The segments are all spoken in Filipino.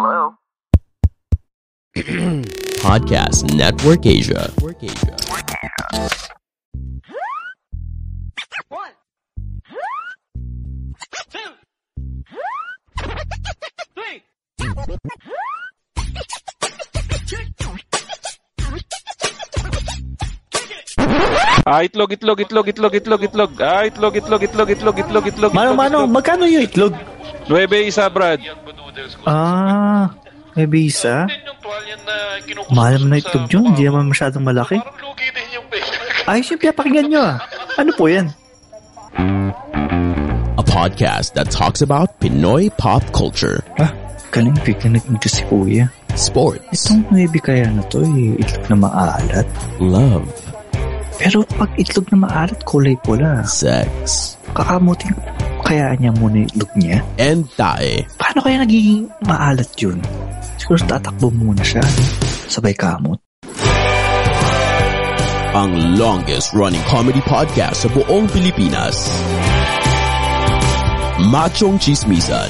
Hello? Podcast Network Asia. One, two, three. Ah, itlog, itlog, itlog, itlog, itlog, itlog. Ah, itlog, itlog, itlog, itlog, itlog, itlog. Mano, itlog, mano, itlog. magkano yung itlog? 9 isa, Brad. Ah, may bisa. Mahal mo na itlog yun, hindi naman masyadong malaki. Ayos yung pinapakinggan nyo ah. Ano po yan? A podcast that talks about Pinoy pop culture, Ah, galing bigla nag-English si Kuya. sports, Itong maybe kaya na to eh, itlog na maalat. love, Pero pag itlog na maalat, kulay pula. sex, Kakamuting kaya niya muna yung itlog niya. and tae. Paano kaya nagiging maalat yun? Siguro tatakbo muna siya. Sabay kamot. Ang longest running comedy podcast sa buong Pilipinas. Machong Chismisan.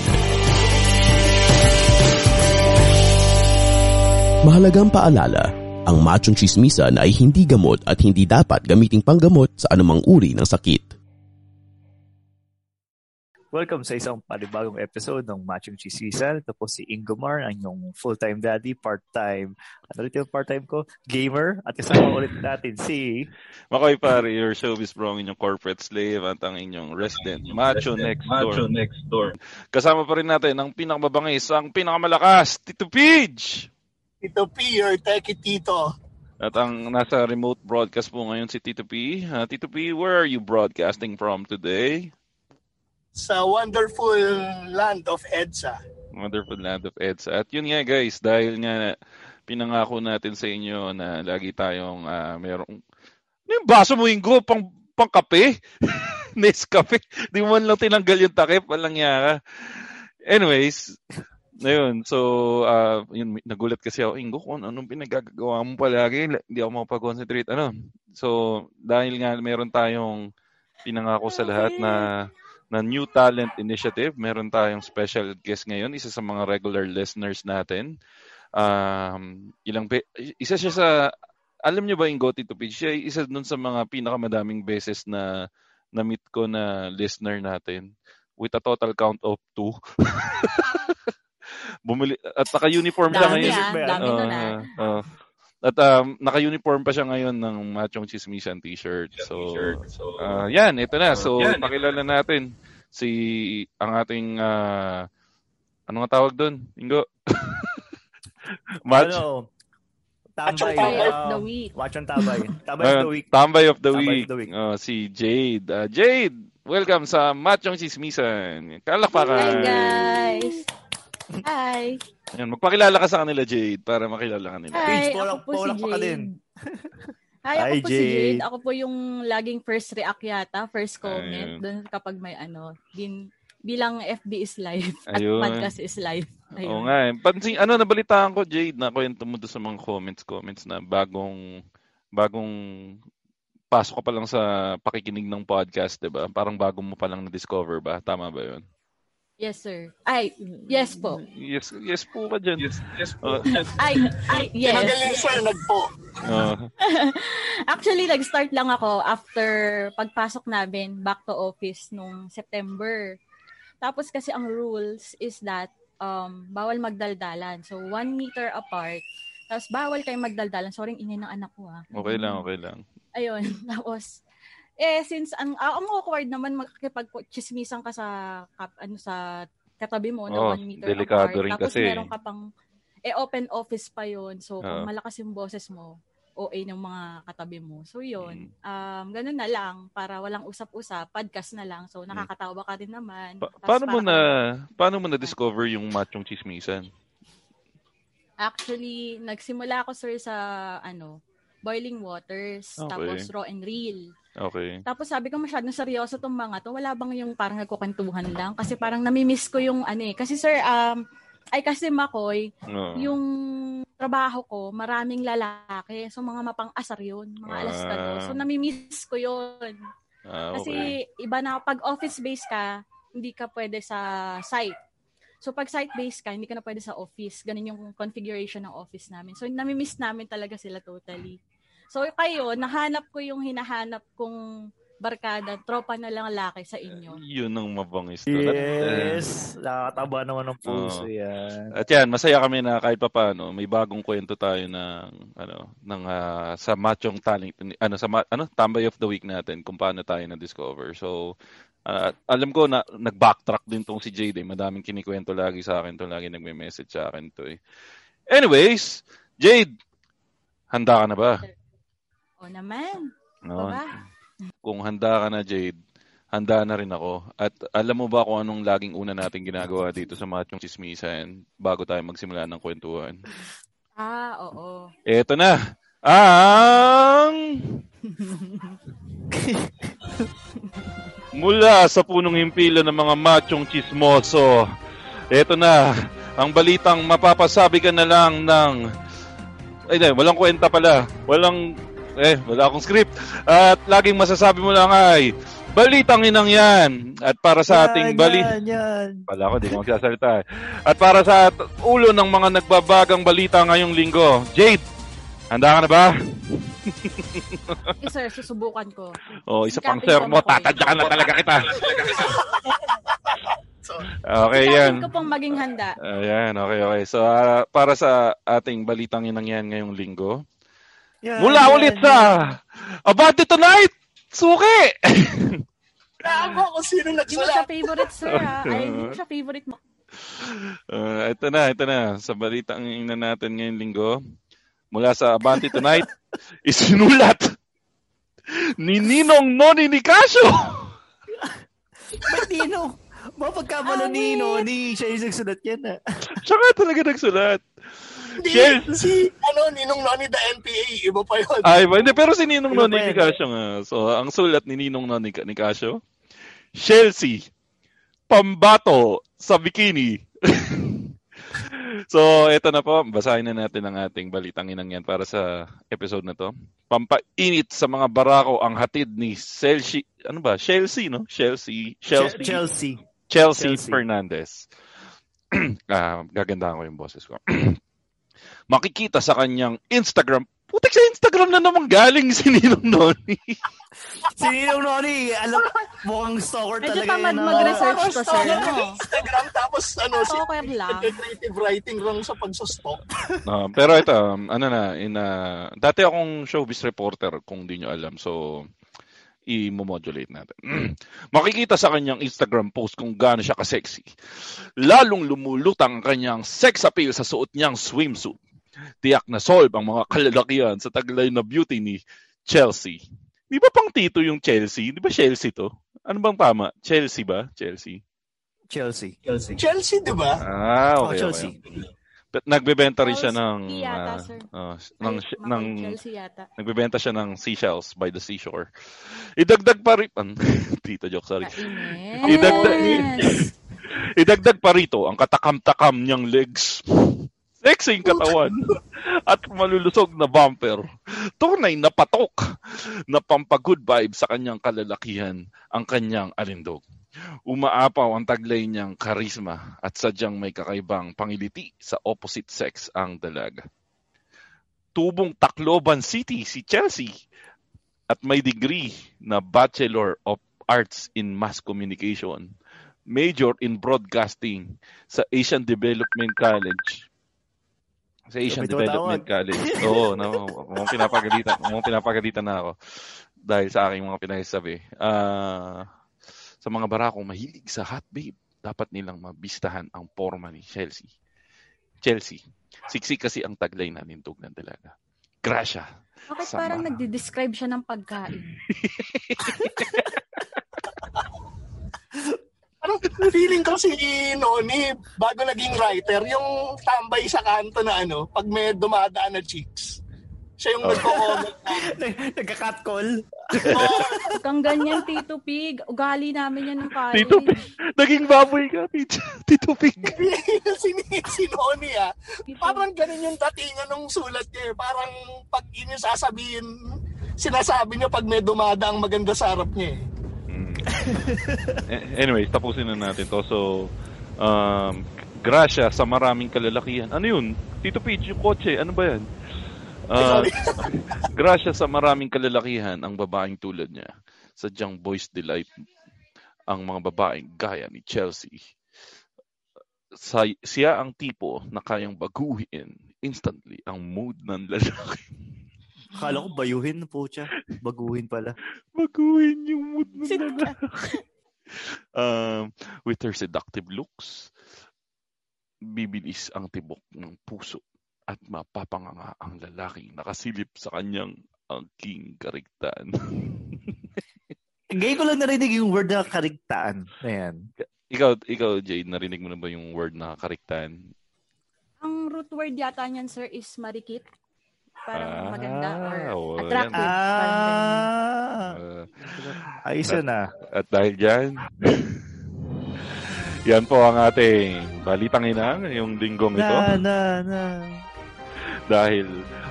Mahalagang paalala, ang machong chismisan ay hindi gamot at hindi dapat gamiting panggamot sa anumang uri ng sakit. Welcome sa isang panibagong episode ng Matching Chismisan. Ito po si Ingomar, ang inyong full-time daddy, part-time, ano ulit yung part-time ko? Gamer. At kasama ulit natin si... Makoy pare, your showbiz bro, ang inyong corporate slave at ang inyong resident macho next door. next door. Kasama pa rin natin ang pinakamabangis, ang pinakamalakas, Tito Pidge! Tito P, your techie tito. At ang nasa remote broadcast po ngayon si Tito P. Ah, Tito P, where are you broadcasting from today? Sa wonderful land of EDSA. Wonderful land of EDSA. At yun nga guys, dahil nga pinangako natin sa inyo na lagi tayong ah, merong... Ano yung baso mo, Ingo? Pang, pang kape? Nescafe? Di mo man lang tinanggal yung takip. Walang yaka. Anyways, ayun. So, ah, yun, nagulat kasi ako, Ingo, kung anong pinagagawa mo palagi. Hindi ako makapag-concentrate. Ano? So, dahil nga meron tayong pinangako sa lahat na na New Talent Initiative. Meron tayong special guest ngayon, isa sa mga regular listeners natin. Um, ilang be- isa siya sa alam niyo ba yung Goti to Page? Siya isa dun sa mga pinakamadaming beses na na-meet ko na listener natin with a total count of two. Bumili at naka-uniform siya ngayon. ah, dami Oo, nun ah. oo. at um, naka-uniform pa siya ngayon ng Machong Chismisan t-shirt. So, ah, yan, ito na. So, pakilala natin si ang ating ah, ano nga tawag doon? Ingo? Match, Ano? Tambay. tambay of the week. Watch on Tambay. Tambay of ah, the week. Tambay of the Tambay of week. the week. Ah, si Jade. Ah, Jade, welcome sa Machong Chismisan. Hi Kalakpakan. guys! Hi! Ayan, magpakilala ka sa kanila, Jade, para makilala ka nila. Hi, Page, ako po si pa ka Jade. din. Hi, ako Hi, po si Jade. Jade. Ako po yung laging first react yata, first Ayun. comment, dun kapag may ano, din, bilang FB is live at Ayun. podcast is live. Ayun. Oo nga eh. Pansin, ano, nabalitaan ko, Jade, na kwento mo doon sa mga comments, comments na bagong, bagong pasok ka pa lang sa pakikinig ng podcast, di ba? Parang bago mo pa lang na-discover ba? Tama ba yun? Yes, sir. Ay, yes po. Yes, yes po ka dyan. Yes, yes po. Ay, ay, yung yes. sir, nagpo. Actually, nag-start lang ako after pagpasok namin back to office nung September. Tapos kasi ang rules is that um, bawal magdaldalan. So, one meter apart. Tapos bawal kayong magdaldalan. Sorry, ingay ng anak ko ah. Okay lang, okay lang. Ayun. Tapos, eh, since ang, ah, ang awkward naman makikipag-chismisan ka sa, kap, ano, sa katabi mo na Oh, one meter delikado apart. rin Tapos kasi. meron ka pang, eh, open office pa yon So, kung Oo. malakas yung boses mo, OA ng mga katabi mo. So Mm. yun, um, ganun na lang para walang usap-usap, podcast na lang. So nakakatawa ka din naman. Pa- paano mo na ka- paano mo na discover yung machong chismisan? Actually, nagsimula ako sir sa ano, boiling waters, Okay. tapos raw and real. Okay. Tapos sabi ko masyadong seryoso tong mga to. Wala bang yung parang nagkukwentuhan lang? Kasi parang namimiss ko yung ano eh. Kasi sir, um, ay kasi Makoy, Oo. yung trabaho ko, maraming lalaki. So mga mapang-asar yun, mga alas Ah. talo. So namimiss ko yun. Ah, Kasi okay. iba na, pag office-based ka, hindi ka pwede sa site. So pag site-based ka, hindi ka na pwede sa office. Ganun yung configuration ng office namin. So namimiss namin talaga sila totally. So kayo, nahanap ko yung hinahanap kong barkada, tropa na lang laki sa inyo. Yun ang mabangis eh, Yes. Nakakataba naman ng puso Oo. yan. At yan, masaya kami na kahit papaano may bagong kwento tayo ng ano ng ah, sa Machong Talent ano sa ma- ano Tambay of the Week natin kung paano tayo na discover. So ah, alam ko na nag-backtrack din tong si Jade. eh. Madaming kinikwento lagi sa akin to, lagi nagme-message sa akin to eh. Anyways, Jade, handa ka na ba? O naman, No. ba? Kung handa ka na, Jade, handa na rin ako. At alam mo ba kung anong laging una natin ginagawa dito sa Machong Chismisan bago tayo magsimula ng kwentuhan? Ah, oo. Eto na, ang mula sa punong himpila ng mga machong chismoso. Eto na, ang balitang mapapasabi ka na lang ng ay, di, walang kwenta pala. Walang eh, wala akong script. At laging masasabi mo lang ay balitang inang yan. At para sa ating bali Yan, yan. Pala ko, di ko magsasalita. eh. At para sa ulo ng mga nagbabagang balita ngayong linggo, Jade, handa ka na ba? Eh, sir, susubukan ko. O, isa pang sir mo, Makoy. tatadyakan na talaga kita. Okay, Sikapin yan. ko pong maging handa. Ayan, okay, okay. So, ah, para sa ating balitang inang yan ngayong linggo, Yan, mula yan, ulit sa Abante Tonight! Suki! Nako kung sino Hindi mo siya nagsulat. favorite, sir, ha? Ay, hindi mo siya favorite mo. Uh, ito na, ito na. Sa balitang ina natin ngayong linggo, mula sa Abante Tonight, isinulat ni Ninong Noni Nicasio. Ba't Nino? Ba, pagkamala Nino, ni siya yung nagsulat yan ah. Siya nga talaga nagsulat. Hindi, Yes. si, ano, Ninong Noni the NPA, iba pa yun. Ay, ba? Hindi, pero si Ninong Iba Noni pa yan. Nicasio nga. So, ang sulat ni Ninong Noni Nicasio, Chelsea, pambato sa bikini. so, eto na po. Basahin na natin ang ating balitang inang yan para sa episode na to. Pampainit sa mga barako ang hatid ni Chelsea, ano ba? Chelsea, no? Chelsea. Chelsea. Chelsea. Chelsea, Chelsea. Fernandez. ah, gagandahan ko yung boses ko. Makikita sa kanyang Instagram. Putik sa Instagram na naman galing si Ninong Noni. Si Ninong Noni, alam, mukhang stalker Medyo talaga tamad yan. ah. mag-research no? ng Instagram, tapos ano, si creative writing lang sa pagsustalk. Ah, pero ito, um, ano na, in, ah, dati akong showbiz reporter kung di nyo alam. So, i-modulate natin. Makikita sa kanyang Instagram post kung gaano siya ka-sexy. Lalong lumulutang ang kanyang sex appeal sa suot niyang swimsuit. Tiyak na solve ang mga kalalakihan sa taglay na beauty ni Chelsea. Di ba pang tito yung Chelsea? Di ba Chelsea to? Ano bang tama? Chelsea ba? Chelsea. Chelsea. Chelsea. Chelsea, di ba? Ah, Oh, okay. Chelsea. okay. But nagbebenta rin siya ng yata, ah, sir. ah, ng Ay, ng yata. nagbebenta siya ng seashells by the seashore. Idagdag pa rin Tito joke, sorry. Idagdag Idagdag pa rito ang katakam-takam niyang legs. Sexy yung katawan at malulusog na bumper. Tunay na patok na pampagood vibe sa kanyang kalalakihan ang kanyang alindog. Umaapaw ang taglay niyang karisma at sadyang may kakaibang pangiliti sa opposite sex ang dalaga. Tubong Tacloban City si Chelsea at may degree na Bachelor of Arts in Mass Communication, major in Broadcasting sa Asian Development College. Sa Asian May Development College. Oo, no, mukhang pinapagalitan, mukhang pinapagalitan na ako dahil sa aking mga pinagsasabi. Ah, sa mga barakong mahilig sa hot babe, dapat nilang mabistahan ang forma ni Chelsea. Chelsea. Siksi kasi ang taglay na nindog ng dalaga. Gracia. Bakit Sama. parang nagde-describe siya ng pagkain? Parang feeling ko si Noni, bago naging writer, yung tambay sa kanto na ano, pag may dumadaan na chicks. Siya yung nagko-comment. Nagka-cat call. Huwag kang ganyan, Tito Pig. Ugali namin yan ng college. Tito Pig. Naging baboy ka, Tito, Tito Pig. si, si Noni ah. Parang ganun yung datingan ng sulat niya. eh. Parang pag yung sasabihin, sinasabi niya pag may dumadaang maganda sa harap niya eh. Eh, Anyways, tapusin na natin to. So, um, Gracia sa maraming kalalakihan. Ano yun? Tito Peach, yung kotse, ano ba yan? Ah, Gracia sa maraming kalalakihan ang babaeng tulad niya. Sadyang boys delight ang mga babaeng gaya ni Chelsea. Sa, siya ang tipo na kayang baguhin instantly ang mood ng lalaki. Akala ko bayuhin po siya. Baguhin pala. baguhin yung mood ng lalaki. um, with her seductive looks, bibilis ang tibok ng puso at mapapanganga ang lalaking nakasilip sa kanyang angking karigtaan. Ngayon ko lang narinig yung word na karigtaan. Ayan. ikaw, ikaw, Jade, narinig mo na ba yung word na karigtaan? Ang root word yata niyan, sir, is marikit. Parang Ah, maganda or well, attractive. Ah! Uh, Ayos yun ah. at dahil dyan, yan po ang ating balitang inang yung linggong ito. Na, na, na. Dahil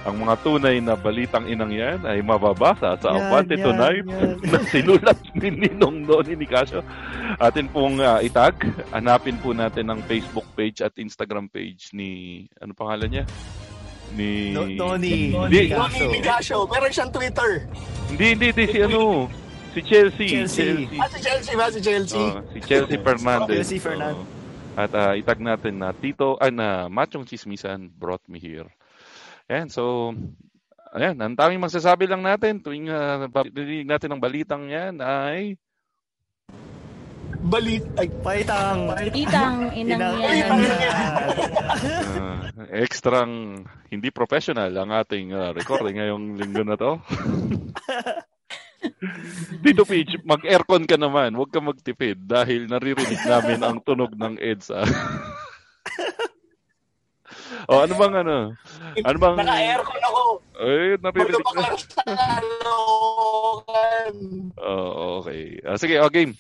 ang mga tunay na balitang inang yan ay mababasa sa Yan, Avante yan, Tonight yan. na sinulat ni Ninong Noni Nicasio. Atin pong ah, itag. Hanapin po natin ang Facebook page at Instagram page ni, ano pangalan niya? Ni... No, Tony. Hindi, Noni Ligasio, meron siyang Twitter. hindi, hindi, hindi, si ano, si Chelsea. Chelsea. Ah, si Chelsea ba? Si Chelsea? Oh, si Chelsea Fernandez. Chelsea Fernandez. Oo. At ah, itag natin na Tito, ay na Machong Chismisan brought me here. Ayan, so, ayan, ang daming magsasabi lang natin tuwing uh, dinig natin ang balitang yan ay Balit. Ay, Paitang. Itang inang yan. Ah, extrang hindi professional ang ating ah, recording ngayong linggo na to. Tito Peach, mag-aircon ka naman. Huwag ka magtipid dahil naririnig namin ang tunog ng EDSA. o ano bang ano? Ano bang... Naka-aircon ako. Eh, naririnig na. kalokan. Oh, okay. Ah, sige, oh, game.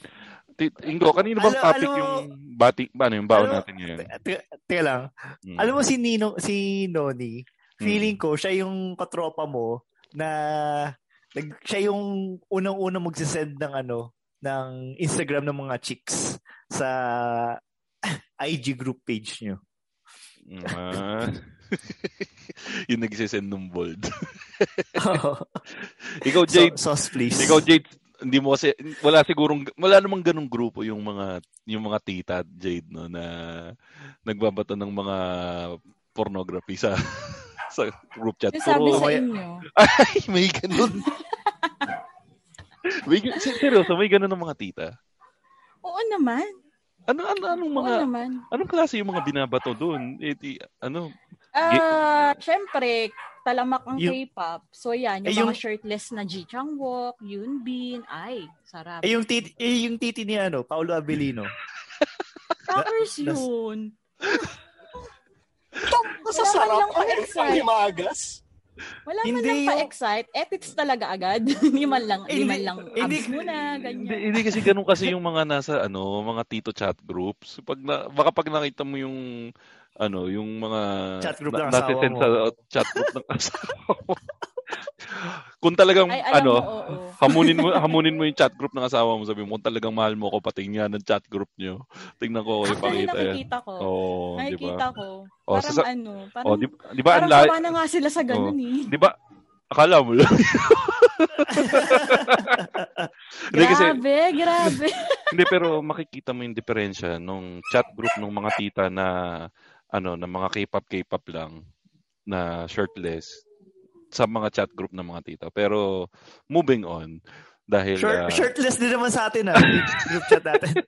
Ingo, kanino bang Alam- topic alam mo- yung bati, ano yung baon Alam- natin ngayon? Teka, lang. Hmm. Alam mo si Nino, si Noni, Hmm. feeling ko siya yung katropa mo na nag, siya yung unang-unang magsisend ng ano, ng Instagram ng mga chicks sa IG group page nyo. Ah. yung nagsisend ng bold. Ikaw, so, Jade, sauce please. ikaw, Jade, hindi mo kasi, wala sigurong, wala namang ganung grupo yung mga, yung mga tita, Jade, no, na nagbabato ng mga pornography sa sa group chat. Sabi Puro- sa inyo. Ay, may ganun. may, seryoso, may ganun ng mga tita. Oo naman. Ano, ano, anong Oo mga, naman. anong klase yung mga binabato doon? Eh, ano, Ah, syempre, talamak ang Yung- K-pop. So yan, yung, Eh, yung- mga shirtless na Ji Chang-wook, Yoon Bin, ay, sarap. Eh, yung titi, eh, yung titi ni ano, Paulo Abelino. Das- yun. Wala man lang Ang pa-excite. panghimagas. Wala man Hindi lang yung- pa-excite. Ethics talaga agad. Hindi man lang, Eh, hindi man hindi- lang hindi- abs muna, Hindi, ganyan. hindi kasi ganun kasi yung mga nasa ano, mga tito chat groups. Pag na, baka pag nakita mo yung ano, yung mga Chat group ng nasa asawa mo. sa chat group ng asawa mo. Kung talagang Ay, ano, mo, oo. hamunin mo hamunin mo yung chat group ng asawa mo, sabi mo kung talagang mahal mo ko patingin nga ng chat group niyo. Tingnan ko kung ipakita yan. nakikita ko. Oo, di nakikita ba? ko. Oh, Parang sa- ano, parang, Oh, di, di ba ang parang sawa na nga sila sa ganun eh. Di ba? Akala mo lang. Hindi kasi, Grabe, grabe. Hindi, pero makikita mo yung diferensya nung chat group ng mga tita na ano, na mga K-pop, K-pop lang na shirtless sa mga chat group ng mga tita. Pero moving on dahil Shirt, ah, shirtless din naman sa atin ah. group chat natin.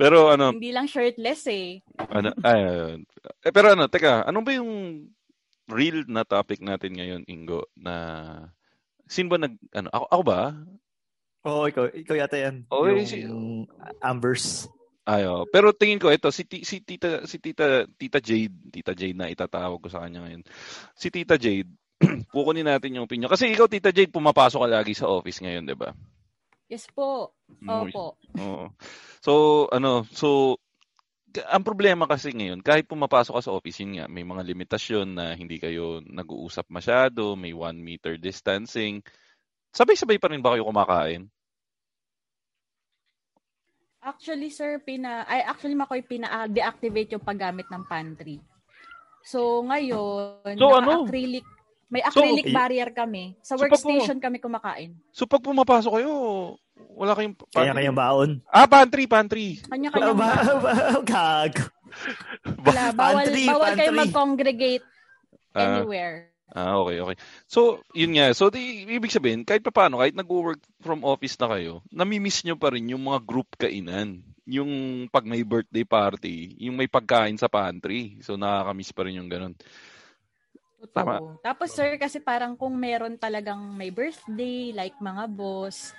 pero ano, Hindi lang shirtless eh. ano ay, eh, pero ano, teka, ano ba yung real na topic natin ngayon, Ingo, na sino ba nag ano ako, ako ba? Oo, ikaw, ikaw yata yan. Oo, yung si- Ambers. Ayo, pero tingin ko ito si si Tita si Tita Tita Jade, Tita Jade na itatawag ko sa kanya ngayon. Si Tita Jade, kukunin natin yung opinion. Kasi ikaw Tita Jade pumapasok ka lagi sa office ngayon, 'di ba? Yes po. Mm, Opo. Oo. So, ano, so ang problema kasi ngayon, kahit pumapasok ka sa office, yun nga, may mga limitasyon na hindi kayo nag-uusap masyado, may one meter distancing. Sabay-sabay pa rin ba kayo kumakain? Actually, sir, pina, ay, actually, Makoy, pina-deactivate yung paggamit ng pantry. So, ngayon, So, ano? acrylic may So, acrylic okay. barrier kami. Sa So, pag workstation kami kumakain. So, pag pumapasok kayo, wala kayong Kaya kayang baon. Ah, pantry, pantry. Kanya-kanya. Ba, ba, gago. Wala, bawal, Pantry, bawal kayo pantry. mag-congregate Ah, anywhere. Ah, okay, okay. So, yun nga. So, di, ibig sabihin, kahit pa paano, kahit nag-work from office na kayo, namimiss nyo pa rin yung mga group kainan. Yung pag may birthday party, yung may pagkain sa pantry. So, nakakamiss pa rin yung ganun. Totoo. Tama. Tapos sir, kasi parang kung meron talagang may birthday, like mga boss,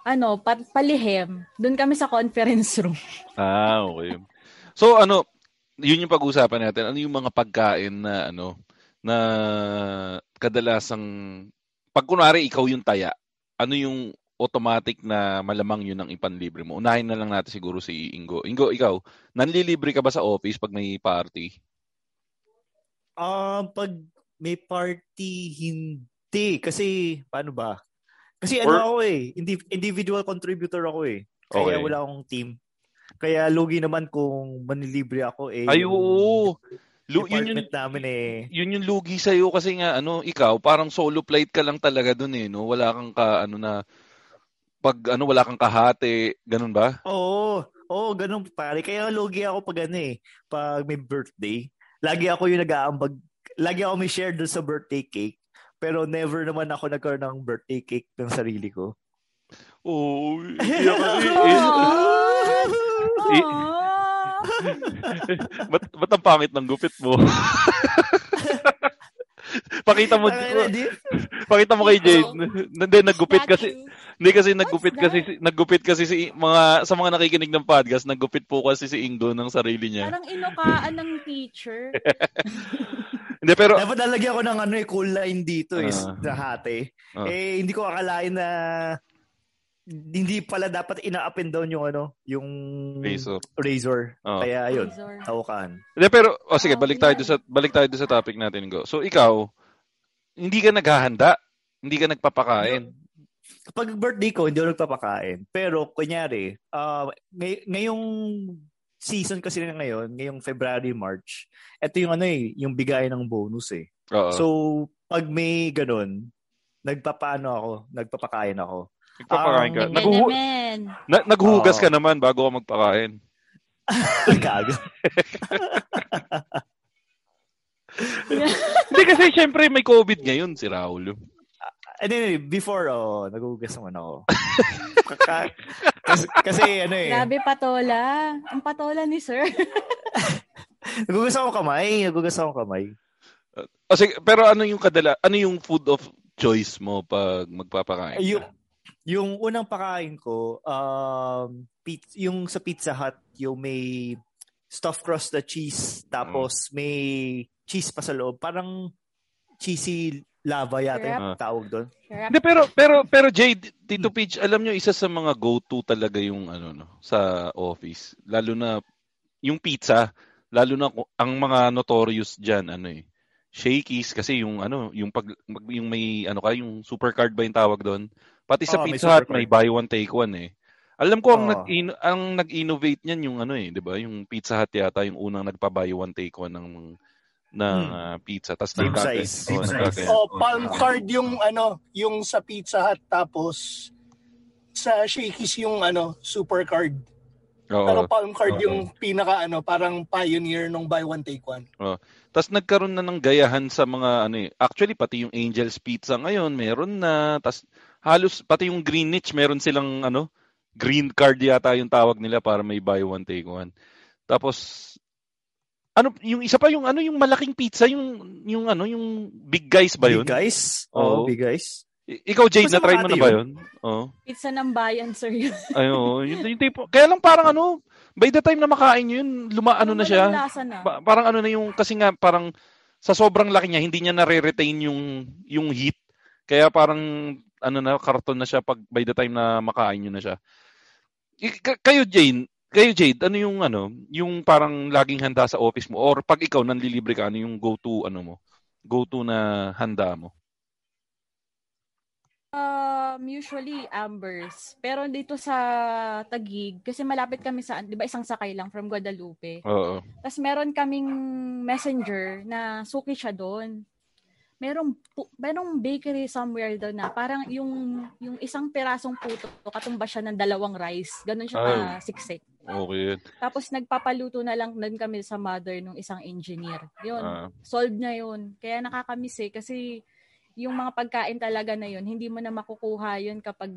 ano, pa- palihim, doon kami sa conference room. Ah, okay. So, ano, yun yung pag-usapan natin. Ano yung mga pagkain na, ano, na kadalasang, pag kunwari ikaw yung taya, ano yung automatic na malamang yun ang ipanlibre mo? Unahin na lang natin siguro si Ingo. Ingo, ikaw, nanlilibre ka ba sa office pag may party? Um, pag may party, hindi. Kasi, paano ba? Kasi ano Or- ako eh, indi- individual contributor ako eh. Kaya Okay. wala akong team. Kaya lugi naman kung manilibre ako eh. Ay, oo. Lu- yun, yun, department namin eh. yun yung lugi sa'yo kasi nga, ano, ikaw, parang solo flight ka lang talaga dun eh, no? Wala kang ka, ano na, pag, ano, wala kang kahate, ganun ba? Oo. Oo, ganun pare. Kaya lugi ako pag ano eh, pag may birthday. Lagi ako yung nag-aambag, lagi ako may share dun sa birthday cake. Pero never naman ako nagkaroon ng birthday cake ng sarili ko. Oo. iyak ka- i- i- Ah! I- ba't, ba't ang pangit ng gupit mo? pakita mo, pakita mo kay Jade. Hindi, naggupit kasi, hindi kasi naggupit kasi, naggupit kasi si, mga, sa mga nakikinig ng podcast, naggupit po kasi si Ingo ng sarili niya. Parang inukaan ng teacher. Hindi, pero, Dapat lalagyan ko ng ano eh, cool line dito eh, Ah. na hati. Ah. Eh, hindi ko akalain na hindi pala dapat ina-up and down yung ano, yung Razor. razor. Ah. Kaya ayun, Razor. tawakan. Hindi, pero, oh, sige, Ah, balik tayo sa, balik tayo doon sa topic natin, Ingo. So, ikaw, hindi ka naghahanda, hindi ka nagpapakain. Kapag birthday ko, hindi ako nagpapakain. Pero, kunyari, ah, ngay- ngayong season kasi na ngayon, ngayong February, March, ito yung ano eh, yung bigay ng bonus eh. Oo. So, pag may ganun, nagpapaano ako, nagpapakain ako. Nagpapakain ka. um, na- naghuhugas Oo. ka naman bago ka magpakain. Gago. Hindi kasi syempre may COVID ngayon si Raul. And then, before, oh, nagugas naman ako. Kaka- kasi, kasi, ano eh, Grabe patola. Ang patola ni sir. nagugas ako kamay. Nagugas ako kamay. O sige, pero ano yung kadala, ano yung food of choice mo pag magpapakain? ka? Yung, yung unang pakain ko, um, pizza, yung sa Pizza Hut, yung may stuffed crust na cheese, tapos may cheese pa sa loob. Parang cheesy lava yata yung tawag doon. Hindi pero pero pero Jay, Tito Peach, alam nyo isa sa mga go-to talaga yung ano no sa office. Lalo na yung pizza, lalo na ang mga notorious diyan ano eh. Shakey's kasi yung ano, yung pag mag- yung may ano ka, yung supercard ba yung tawag doon? Pati sa Oo, may Pizza Hut may buy one take one eh. Alam ko ang Oo. nag ang nag-innovate niyan yung ano eh, 'di ba? Yung Pizza Hut yata yung unang nagpa-buy one take one ng ng Hmm. ah, pizza. Tapos Same nagkaka- size, oo, same size. nagkaka- O, palm card yung ano, yung sa Pizza Hut tapos sa Shakey's yung ano, super card. Oo. Pero palm card yung pinaka ano, parang pioneer nung buy one take one. Tapos nagkaroon na ng gayahan sa mga ano eh. Actually pati yung Angel's Pizza ngayon meron na. Tapos halos pati yung Greenwich meron silang ano green card yata yung tawag nila para may buy one take one. Tapos ano yung isa pa yung ano yung malaking pizza yung yung ano yung big guys ba yun? Big guys? Oo. Oo, big guys. I- Ikaw Jade, na try mo na ba yun. Oo. Pizza ng bayan, sir. yun. Ay, oo. Yung, yung tipo, kaya lang parang ano, by the time na makain yun, luma, ano na siya. na. Pa- parang ano na yung, kasi nga parang sa sobrang laki niya, hindi niya nare-retain yung, yung heat. Kaya parang, ano na, karton na siya pag by the time na makain nyo na siya. Kayo, Jane, kayo, Jade, ano yung, ano, yung parang laging handa sa office mo? Or pag ikaw nanlilibre ka, ano yung go-to, ano mo? Go-to na handa mo? Um, usually Ambers. Pero dito sa Tagig, kasi malapit kami sa, di ba isang sakay lang from Guadalupe. Oo. Tapos meron kaming messenger na suki siya doon. Merong, merong bakery somewhere doon na parang yung, yung isang pirasong puto, katumba siya ng dalawang rice. Ganon siya ka siksik. Okay. Tapos nagpapaluto na lang din kami sa mother ng isang engineer. Yun, Ah. solved na yun. Kaya nakakamiss eh, kasi yung mga pagkain talaga na yun, hindi mo na makukuha yun kapag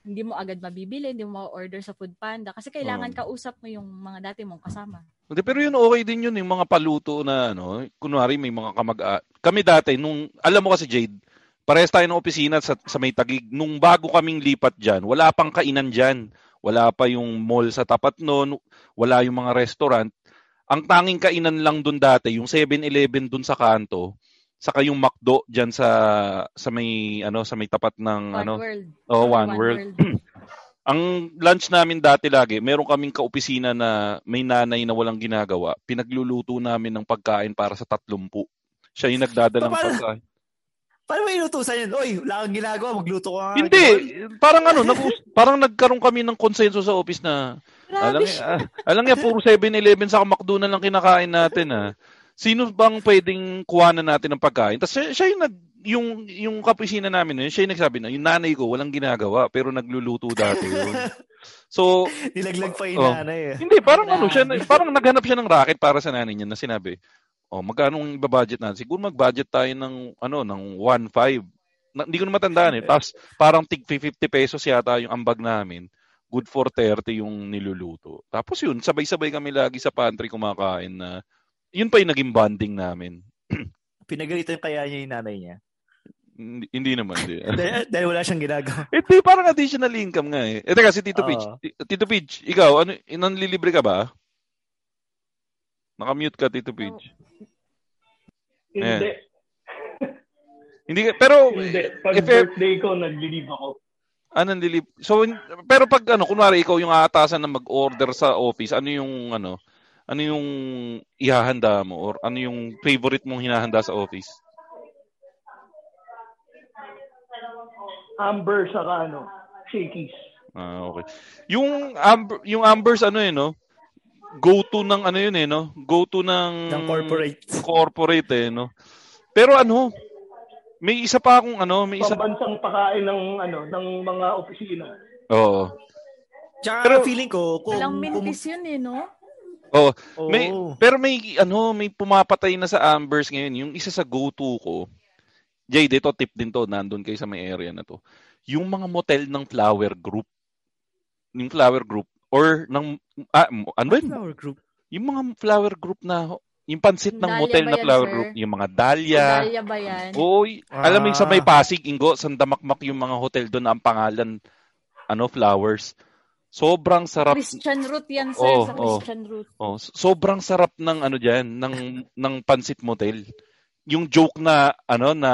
hindi mo agad mabibili, hindi mo order sa Food Panda. Kasi kailangan Oo. kausap mo yung mga dati mong kasama. Hindi, pero yun okay din yun, yung mga paluto na ano, kunwari may mga kamag Kami dati, nung, alam mo kasi Jade, parehas tayo ng opisina sa, sa may tagig. Nung bago kaming lipat dyan, wala pang kainan dyan. Wala pa yung mall sa tapat noon, wala yung mga restaurant. Ang tanging kainan lang dun dati, yung 7-Eleven dun sa kanto, saka yung McDo dyan sa sa may ano sa may tapat ng One ano World. oh, Sorry, One World. Ang lunch namin dati lagi, meron kaming kaopisina na may nanay na walang ginagawa. Pinagluluto namin ng pagkain para sa tatlumpu. Siya yung nagdadala ng pagkain. Paano may inutusan yun? Oy, wala kang ginagawa, magluto ka. Hindi, parang ano, nag- parang nagkaroon kami ng konsenso sa office na alam Grabe niya, siya. ah, alam niya puro 7-Eleven sa McDo na lang kinakain natin ah. Sino bang pwedeng kuhanan natin ng pagkain? Tapos siya, siya yung nag yung yung kapisina namin na yun, siya yung nagsabi na yung nanay ko walang ginagawa pero nagluluto dati yun. So, Nilaglag pa yung Oh. nanay eh. Hindi, parang ano siya, parang naghanap siya ng racket para sa nanay niya na sinabi, oh, magkano ang ibabudget natin? Siguro mag-budget tayo ng, ano, ng 1.5. Na, hindi ko na matandaan eh. Tapos, parang tig 50 pesos yata yung ambag namin. Good for 30 yung niluluto. Tapos yun, sabay-sabay kami lagi sa pantry kumakain na, yun pa yung naging bonding namin. Pinagalitan kaya niya yung nanay niya. Hindi, hindi naman. Hindi. dahil, dahil wala siyang ginagawa. Eh, di, parang additional income nga eh. Eh, teka, si Tito. Peach. Ti- Tito Peach, ikaw, ano, nanlilibre ka ba? Nakamute ka, Tito Peach. Hindi. Hindi ka, pero, Hindi. Pag if birthday ko, nag-leave ako. ah, nanlilib. So, pero pag, ano, kunwari, ikaw yung aatasan na mag-order sa office, ano yung, ano, ano yung ihahanda mo? Or ano yung favorite mong hinahanda sa office? Amber saka ano, shakies. Ah, okay. Yung, amber, yung Ambers, ano eh, no? Go-to ng, ano yun eh, no? Go-to ng... Ng corporate. corporate eh, no? Pero ano, may isa pa akong ano, may isa... Pambansang pakain ng ano ng mga opisina. Oo. Tsaka Pero- feeling ko, kung... Walang kung- mintis yun eh, no? Oo. Oo. May, pero may, ano, may pumapatay na sa Ambers ngayon. Yung isa sa go-to ko, Jay, dito tip din to, nandun kayo sa may area na to. Yung mga motel ng flower group. Yung flower group. Or ng, ah, ano ba yun? Flower group. Yung mga flower group na, yung pansit ng motel na yan, flower sir? group. Yung mga dahlia. Dahlia ba yan? Oy, alam mo yung sa may Ah. Pasig, Ingo, sandamakmak yung mga hotel doon, ang pangalan, ano, flowers. Sobrang sarap. Christian root yan, sir. Oo, sa oo. Christian root. Oh, sobrang sarap ng ano diyan, ng ng pansit motel. Yung joke na ano na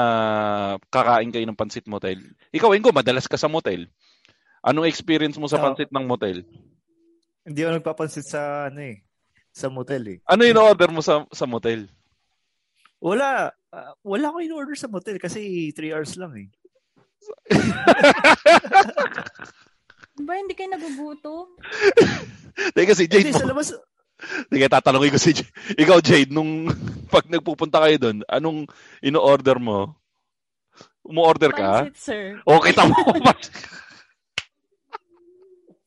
kakain kayo ng pansit motel. Ikaw, Ingo, madalas ka sa motel. Anong experience mo sa pansit ng motel? Hindi ako nagpapansin sa ano eh. Sa motel eh. Ano yung order mo sa sa motel? Wala. ah, wala ko in-order sa motel kasi 3 hours lang eh. Ba, hindi kayo nagugutom? Teka si Jade, Hindi, sa labas, teka tatanungin ko si Jade. Ikaw Jade, nung pag nagpupunta kayo doon, anong ino-order mo? Umu-order ka? Pansit, sir. O kita mo.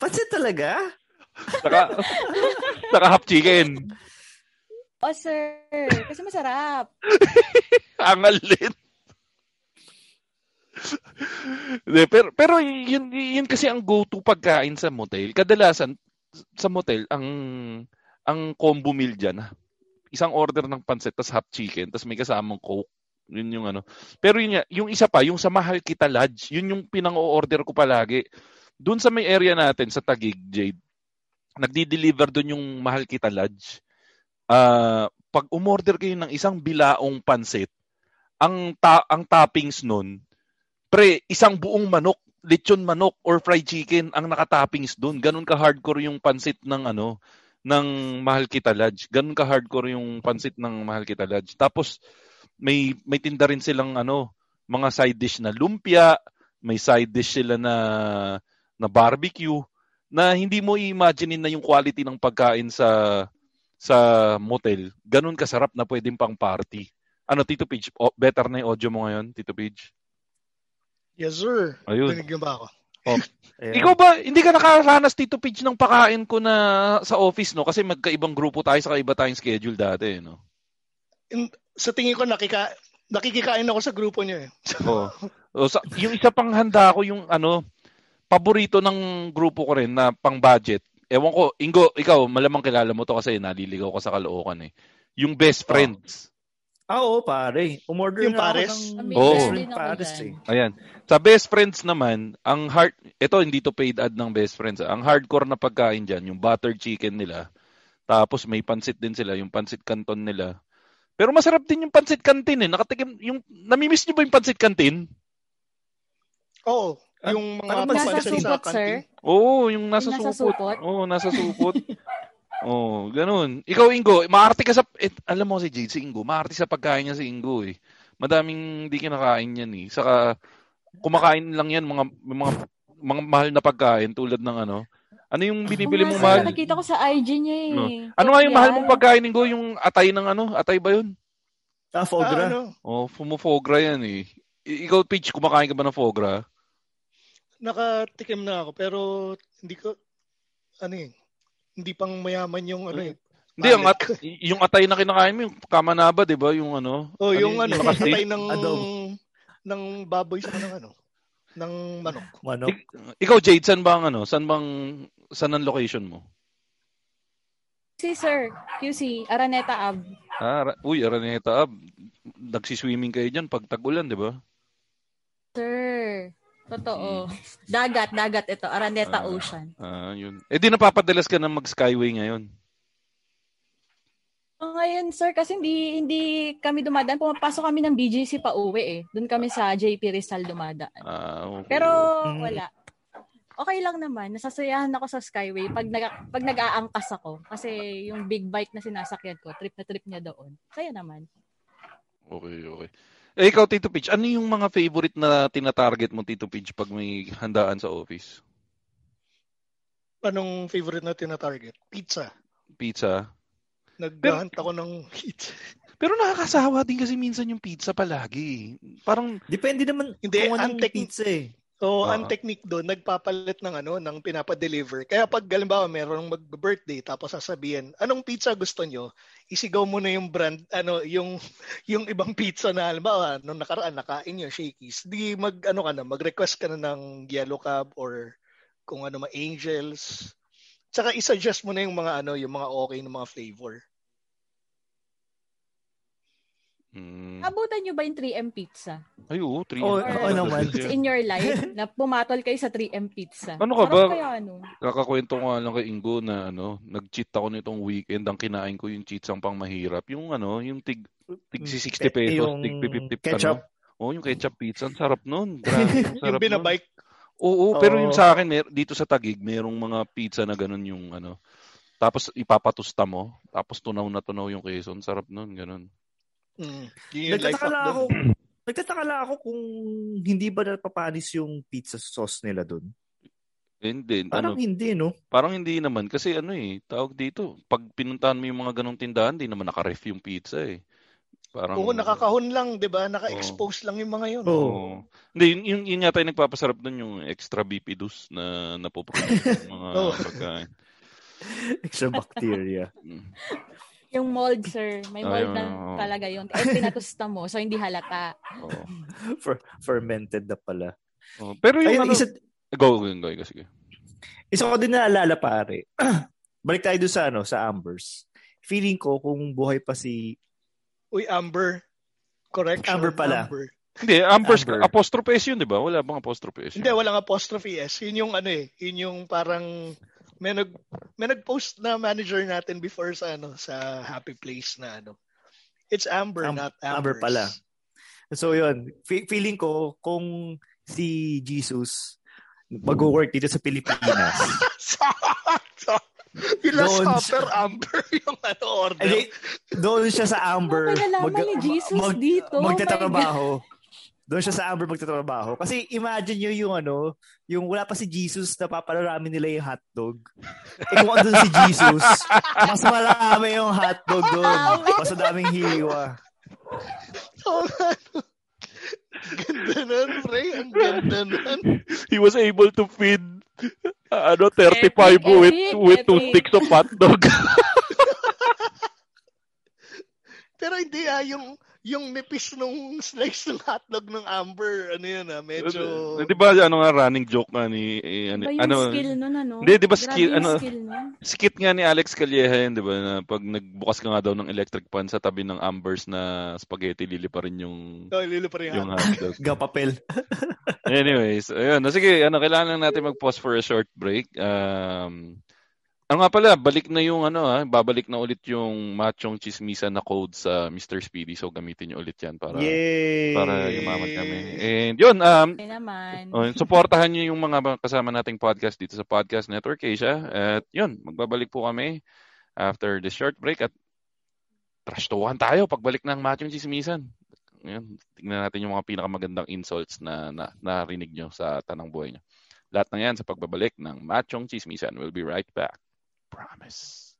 pansit talaga? saka, saka half chicken. Oh, sir. Kasi masarap. Angal din. De, pero pero yun, yun kasi ang go-to pagkain sa motel. Kadalasan sa motel ang ang combo meal diyan. isang order ng pansit tas half chicken tas may kasamang coke. Yun yung ano. Pero yun, nga, yung isa pa, yung sa Mahal Kita Lodge, yun yung pinang-order ko palagi. Doon sa may area natin, sa Tagig, Jade, nagdi-deliver doon yung Mahal Kita Lodge. Uh, pag umorder kayo ng isang bilaong pansit, ang ta- ang toppings nun, pre, isang buong manok, lechon manok or fried chicken ang nakatoppings doon. Ganun ka hardcore yung pansit ng ano, ng Mahal Kita Lodge. Ganun ka hardcore yung pansit ng Mahal Kita Lodge. Tapos may may tinda rin silang ano, mga side dish na lumpia, may side dish sila na na barbecue na hindi mo i-imagine na yung quality ng pagkain sa sa motel. Ganun kasarap na pwedeng pang party. Ano, Tito Page? Better na yung audio mo ngayon, Tito Page? Yes, sir. Ayun. Dinig ba ako? Oh. Ikaw ba, hindi ka nakaranas, Tito Page, ng pakain ko na sa office, no? Kasi magkaibang grupo tayo sa kaiba tayong schedule dati, no? In, sa tingin ko nakika nakikikain ako sa grupo niyo eh. Oo. Oh. So, yung isa pang handa ko yung ano, paborito ng grupo ko rin na pang budget. Ewan ko, Ingo, ikaw, malamang kilala mo to kasi naliligaw ka sa Caloocan eh. Yung best friends. Ah, oo, pare. Umorder Yung nga pares? ako ng Oo. best friend dyan. eh. Ayan. Sa best friends naman, ang hard, ito hindi to paid ad ng best friends. ah. Ang hardcore na pagkain dyan, yung buttered chicken nila. Tapos may pansit din sila, yung pansit canton nila. Pero masarap din yung pansit cantin eh. Nakatikim, yung, namimiss nyo ba yung pansit cantin? Oo. Ah, Yung mga parang Nasa pansit sa supot, sir? kantin. Oo, yung nasa, Yung nasa supot. supot? Oo, nasa supot. Oo, ganun. Ikaw, Ingo, maarte ka sa... Eh, alam mo si Jade, si Ingo, maarte sa pagkain niya si Ingo eh. Madaming hindi kinakain yan eh. Saka, kumakain lang yan mga mga mga mahal na pagkain tulad ng ano. Ano yung binibili Oo mong mahal? Nakita ko sa IG niya eh. No. Ano nga yung mahal mong pagkain, Ingo? Yung atay ng ano? Atay ba yun? Ah, Ah, Fogra. ano, Oh, fumufogra yan eh. Ikaw, Peach, kumakain ka ba ng fogra? nakatikim na ako pero hindi ko ano eh, hindi pang mayaman yung ano eh. Hindi, ang at, yung atay na kinakain mo, yung kamanaba, di ba? Yung ano? Oh, yung ano, nakasteak? patay ng Adobo. ng baboy sa ng ano, ng manok. Manok. Ik- ikaw, Jade, saan ba ang ano? Saan bang, saan ang location mo? Si Sir, QC, Araneta Ab. Ah, uy, Araneta, ah, nagsiswimming kayo dyan pag tag-ulan, di ba? Sir, totoo. Dagat, dagat ito. Araneta Ah. Ocean. Ah, yun. Eh, di napapadalas ka na mag-skyway ngayon. Oh, ngayon, sir, kasi hindi hindi kami dumadaan. Pumapasok kami ng BGC pa uwi eh. Doon kami sa JP Rizal dumadaan. Ah, okay. Pero Mm. wala. Okay lang naman. Nasasayahan ako sa Skyway pag nag pag nag-aangkas ako kasi yung big bike na sinasakyan ko, trip na trip niya doon. Saya naman. Okay, okay. Eh, ikaw, Tito Peach, ano yung mga favorite na tinatarget mo, Tito Peach, pag may handaan sa office? Anong favorite na tina-target? Pizza. Pizza? Naghahunt ako ng pizza. Pero nakakasawa din kasi minsan yung pizza palagi. Parang, Depende naman Hindi, kung ang anong tek- pizza eh. So, Ah. ang technique doon, nagpapalit ng ano, ng pinapa-deliver. Kaya pag halimbawa merong mag-birthday tapos sasabihin, anong pizza gusto nyo? Isigaw mo na yung brand, ano, yung yung ibang pizza na halimbawa nung nakaraan nakain nyo, Shakey's. Di mag ano ka na, mag-request ka na ng yellow cab or kung ano ma angels. Tsaka i-suggest mo na yung mga ano, yung mga okay na mga flavor. Mm, Abutan niyo ba yung 3M pizza? ay oo, three. Oo, years. oo naman. It's in your life na pumatol kayo sa 3M pizza. Ano ka Sarap ba? Kaya, ano? Kakakwento ko nga lang kay Ingo na ano, nag-cheat ako nitong weekend, ang kinain ko yung cheats ang pang mahirap. Yung ano, yung tig, tig 60 Eh, pesos, yung tig 50 ketchup. ano. Oo, yung ketchup pizza, ang sarap nun. Grabe, Yung sarap nun. binabike. Oo, pero Oo. yung sa akin, mer- dito sa Tagig, merong mga pizza na ganun yung ano. Tapos ipapatusta mo, tapos tunaw na tunaw yung queso. Ang sarap nun, ganun. Mm, Nagtataka lang ako, nagtataka lang ako kung hindi ba napapanis yung pizza sauce nila doon. And then, Parang ano, hindi, no? parang hindi naman. Kasi ano eh, tawag dito, pag pinuntahan mo yung mga ganong tindahan, di naman nakaref yung pizza eh. Parang, Oo, nakakahon lang, 'di ba? Naka-expose lang yung mga yun. Oo. Oo. Hindi, yun, yun, yun yata yung nagpapasarap doon yung extra bipidus na napuproduce ng mga Oo. pagkain. Extra bacteria. Yung mold, sir. May mold Ayun, na oo. talaga yun. Eh, pinatusta mo, so hindi halata. Oo. Fer- fermented na pala. Oo. Pero yung Ayun, ano, isa, go, go, go, go, sige. isa ko din naalala, pare. Balik tayo doon sa, ano, sa Ambers. feeling ko kung buhay pa si Uy, Amber. Correction. Amber pala. Amber. Hindi, Amber's Amber. apostrophe S yun, di ba? Wala bang apostrophe S? yun? Hindi, walang apostrophe S. Yun yung ano eh. Yun yung parang may nag may nag-post na manager natin before sa ano sa Happy Place na ano. It's Amber, Am- not Amber Ambers. pala. So yun, fe- feeling ko kung si Jesus mag-work dito sa Pilipinas. Doon supper, Amber yung ano order. Ay, doon siya sa Amber. Ano kinalaman ni Jesus dito? Oh Magtatrabaho. Doon siya sa Amber magtatrabaho. Kasi imagine nyo yung ano, yung wala pa si Jesus na papararami nila yung hotdog. Eh kung andun si Jesus, mas marami yung hotdog doon. Mas daming hiwa. Ganda nun, pre. Ang ganda nun. He was able to feed uh, ano 35 Epic, with epic, with two sticks of hot dog. Pero hindi ah, yung yung nipis nung slice ng hotdog ng Amber, ano yun ah, medyo... di ba ano nga running joke nga ni eh, ano, Ba yung ano skill nun, ano? Hindi, di ba skill- ano- skill nun. skit nga ni Alex Calleja yun, di ba? Na pag nagbukas ka nga daw ng electric pan sa tabi ng Ambers na spaghetti, lili pa rin yung Oh, lilo pa rin yung hotdog. hotdog. Gapapel. Anyways, ayun. Na, sige, ano, kailangan lang natin mag-pause for a short break. Um, ano nga pala, balik na yung ano ha, babalik na ulit yung machong chismisan na code sa Mr. Speedy. So gamitin niyo ulit yan para Yay! para yumaman kami. And yun, um, Okay naman. oh, suportahan niyo yung mga kasama nating podcast dito sa Podcast Network Asia. At yun, magbabalik po kami after the short break at trashtuhan tayo pagbalik ng machong chismisan. Ngayon, tingnan natin yung mga pinakamagandang insults na, na narinig nyo sa tanang buhay nyo. Lahat ng yan sa pagbabalik ng Machong Chismisan. We'll be right back. Promise.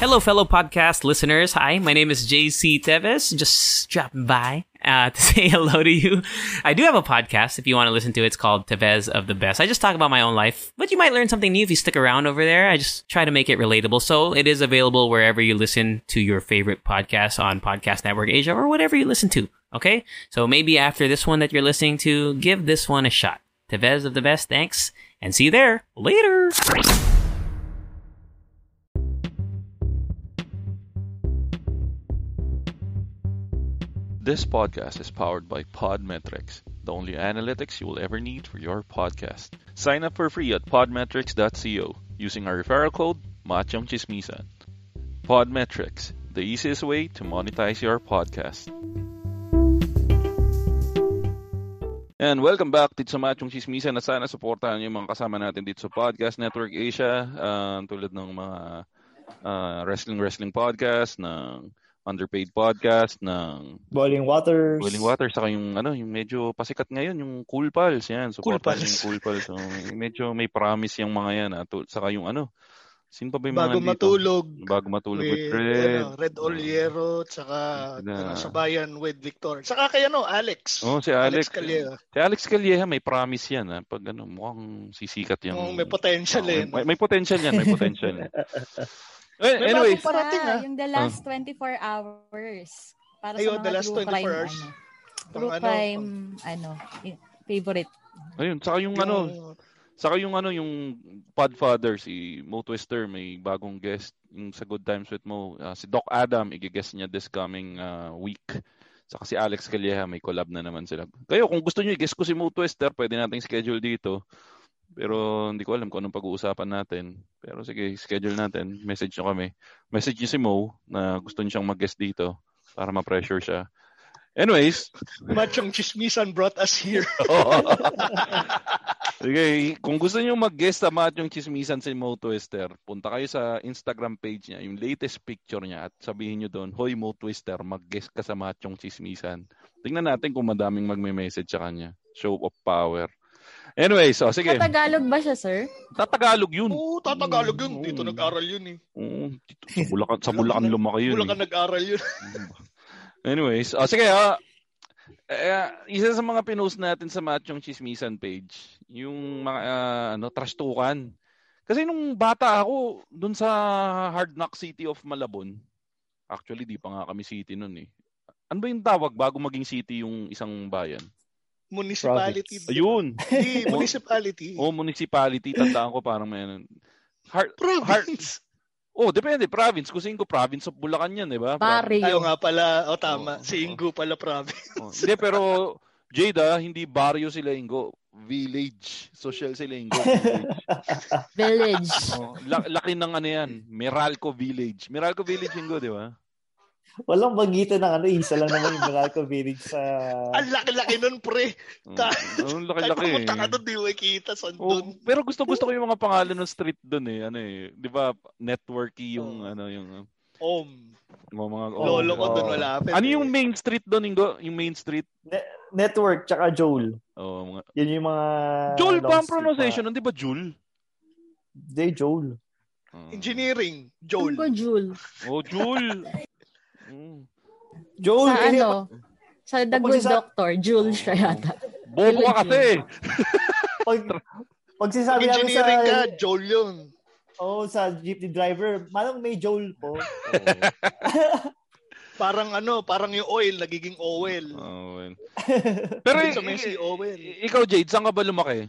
Hello, fellow podcast listeners. Hi, my name is JC Teves. Just dropping by uh, to say hello to you. I do have a podcast if you want to listen to it. It's called Tevez of the Best. I just talk about my own life, but you might learn something new if you stick around over there. I just try to make it relatable. So it is available wherever you listen to your favorite podcast on Podcast Network Asia or whatever you listen to. Okay? So maybe after this one that you're listening to, give this one a shot. Tevez of the Best, thanks, and see you there. Later! This podcast is powered by Podmetrics, the only analytics you will ever need for your podcast. Sign up for free at podmetrics.co using our referral code Machong Chismisan. Podmetrics, the easiest way to monetize your podcast. And welcome back dito sa Machong Chismisan na sana supportahan niyo yung mga kasama natin dito sa Podcast Network Asia ah, tulad ng mga ah, wrestling-wrestling podcast, ng underpaid podcast, ng Boiling Waters. Boiling Water saka yung ano, yung medyo pasikat ngayon, yung Cool Pals, yan. Cool Supportan Pals. yung Cool Pals. So, medyo may promise yung mga yan. Ah. Tu- Saka yung ano, sino pa ba yung Bago mga nandito? matulog. Bago matulog with with, Red. ano, Red Oliero, tsaka Na- ano, sabayan with Victor. Saka kay ano, Alex. Oh, si Alex. Calleja. Si Alex Calleja, may promise yan. Ah. Pag ano, mukhang sisikat yung... Mukhang may potential Oh, eh. may, may potential yan, may potential yan. Eh, May anyway, parating, Ah, ah. Yung the last 24 hours. Para Ayun, sa mga the last true 24 crime, hours. Ano, true ano, crime, ano, favorite. ayun, saka yung, ano, Saka yung ano yung Podfather si Mo Twister may bagong guest yung sa Good Times with Mo ah, si Doc Adam i-guest niya this coming ah, week. Saka si Alex Calleja may collab na naman sila. Kayo kung gusto niyo i-guest ko si Mo Twister, pwede nating schedule dito. Pero hindi ko alam kung anong pag-uusapan natin. Pero sige, schedule natin. Message nyo kami. Message niyo si Mo na gusto niyo siyang mag-guest dito para ma-pressure siya. Anyways, Machong chismisan brought us here. Sige, kung gusto niyo mag-guest sa Matyong Chismisan si Mo Twister, punta kayo sa Instagram page niya, yung latest picture niya at sabihin niyo doon, Hoy Mo Twister, mag-guest ka sa Matyong Chismisan. Tingnan natin kung madaming magme-message sa kanya. Show of power. Anyway, so sige. Tagalog ba siya, sir? Tatagalog yun. Oo, tatagalog yun. Oo. Dito nag-aral yun eh. Oo, dito sa Bulacan, sa Bulacan lumaki yun. Ka eh. nag-aral yun. Anyways, oh, sige ah. Eh, isa sa mga pinost natin sa Machong Chismisan page, yung mga ah, ano, trastukan. Kasi nung bata ako, dun sa Hard Knock City of Malabon, actually di pa nga kami city nun eh. Ano ba yung tawag bago maging city yung isang bayan? Municipality. Province. Ayun. Hindi, municipality. O municipality, tandaan ko parang may ano. Hard, Province. Oh, depende. Province. Kung Ingo, province of Bulacan yan, di ba? Barrio. Tayo nga pala, o tama, Oo, si. Ingo pala province. Oh, hindi, pero Jada, hindi barrio sila Ingo. Village. Social sila Ingo. Village. Village. Oh, la- laki ng ano yan. Meralco Village. Meralco Village Ingo, di ba? Walang bagitan ng ano, isa lang naman yung Meralco Village sa... Ang laki-laki nun, pre. Oh, Ka- Ang Kahit laki-laki. pumunta ka eh. doon, di mo makita saan Oh, doon. pero gusto gusto ko yung mga pangalan ng street doon eh. Ano eh, 'di ba? Networky yung Oh. ano yung Om. mga, mga Lolo ko oh. doon. Ano eh. yung main street doon, Ingo? Yung main street? Network, tsaka Joel. Oh, mga Yun yung mga... Joel ba ang pronunciation? Hindi ba Jul? Hindi, Joel. Oh. Engineering. Ano Joel. ba, Jul? Oh, Jul. Mm. Joel, Sa eh, ano? Sa The Good sisa- Doctor, Jul siya yata. Bobo ka kasi. pag, pag sinasabi namin sa... engineering ka, Joel yun. Oo, sa jeepney driver, manong may Joel po. Parang ano, parang yung oil, nagiging oil. Oh, well. Pero Ibig i- sabihin si Owen. ikaw, Jade, saan ka ba lumaki?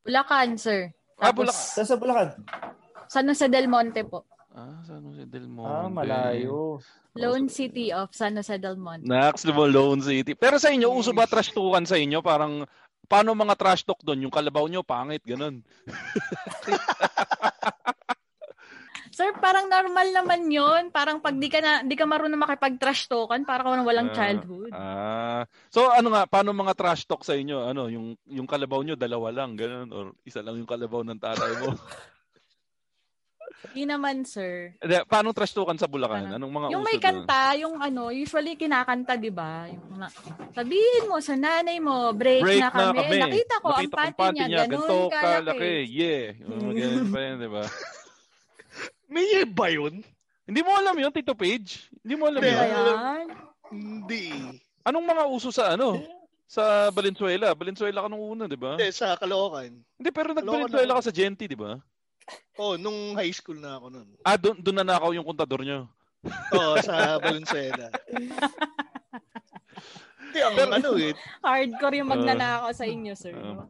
Bulacan, sir. Ah, Tapos, Bulacan. Sa sa Bulacan. San Jose del Monte po. Ah, San Jose del Monte. Ah, malayo. Lone City of San Jose del Monte. Nax, mo Lone City. Pero sa inyo, uso ba trash talkan sa inyo? Parang, paano mga trash talk doon? Yung kalabaw nyo, pangit, ganun. Sir, parang normal naman yun. Parang pag di ka, na, di ka marunong makipag-trash talkan, parang walang Ah, childhood. Ah. So ano nga, paano mga trash talk sa inyo? Ano, yung yung kalabaw nyo dalawa lang, ganun or isa lang yung kalabaw ng tatay mo? Hindi naman, sir. Hindi, paano trash talkan sa Bulacan? Ano? Anong mga Yung uso may doon? kanta, yung ano, usually kinakanta, di ba? Yung mga, sabihin mo sa nanay mo, break, Break na, kami. Nakita ko ang Nakita panty niya, ganun ganito kalaki. kalaki. Yeah. Ganun pa yun, di ba? May iba yun? Hindi mo alam yun, Tito Page? Hindi mo alam Hindi. Ba yun? Hindi. Anong mga uso sa ano? Sa Valenzuela. Valenzuela ka nung una, di ba? Hindi, sa Caloocan. Hindi, pero nag-Valenzuela ka sa Genti, di ba? Oh, nung high school na ako nun. Ah, doon doon na nakaw yung kontador nyo. Oo, sa Valenzuela. Hindi, ang ano eh. Hardcore yung magnanakaw sa inyo, sir. Ah.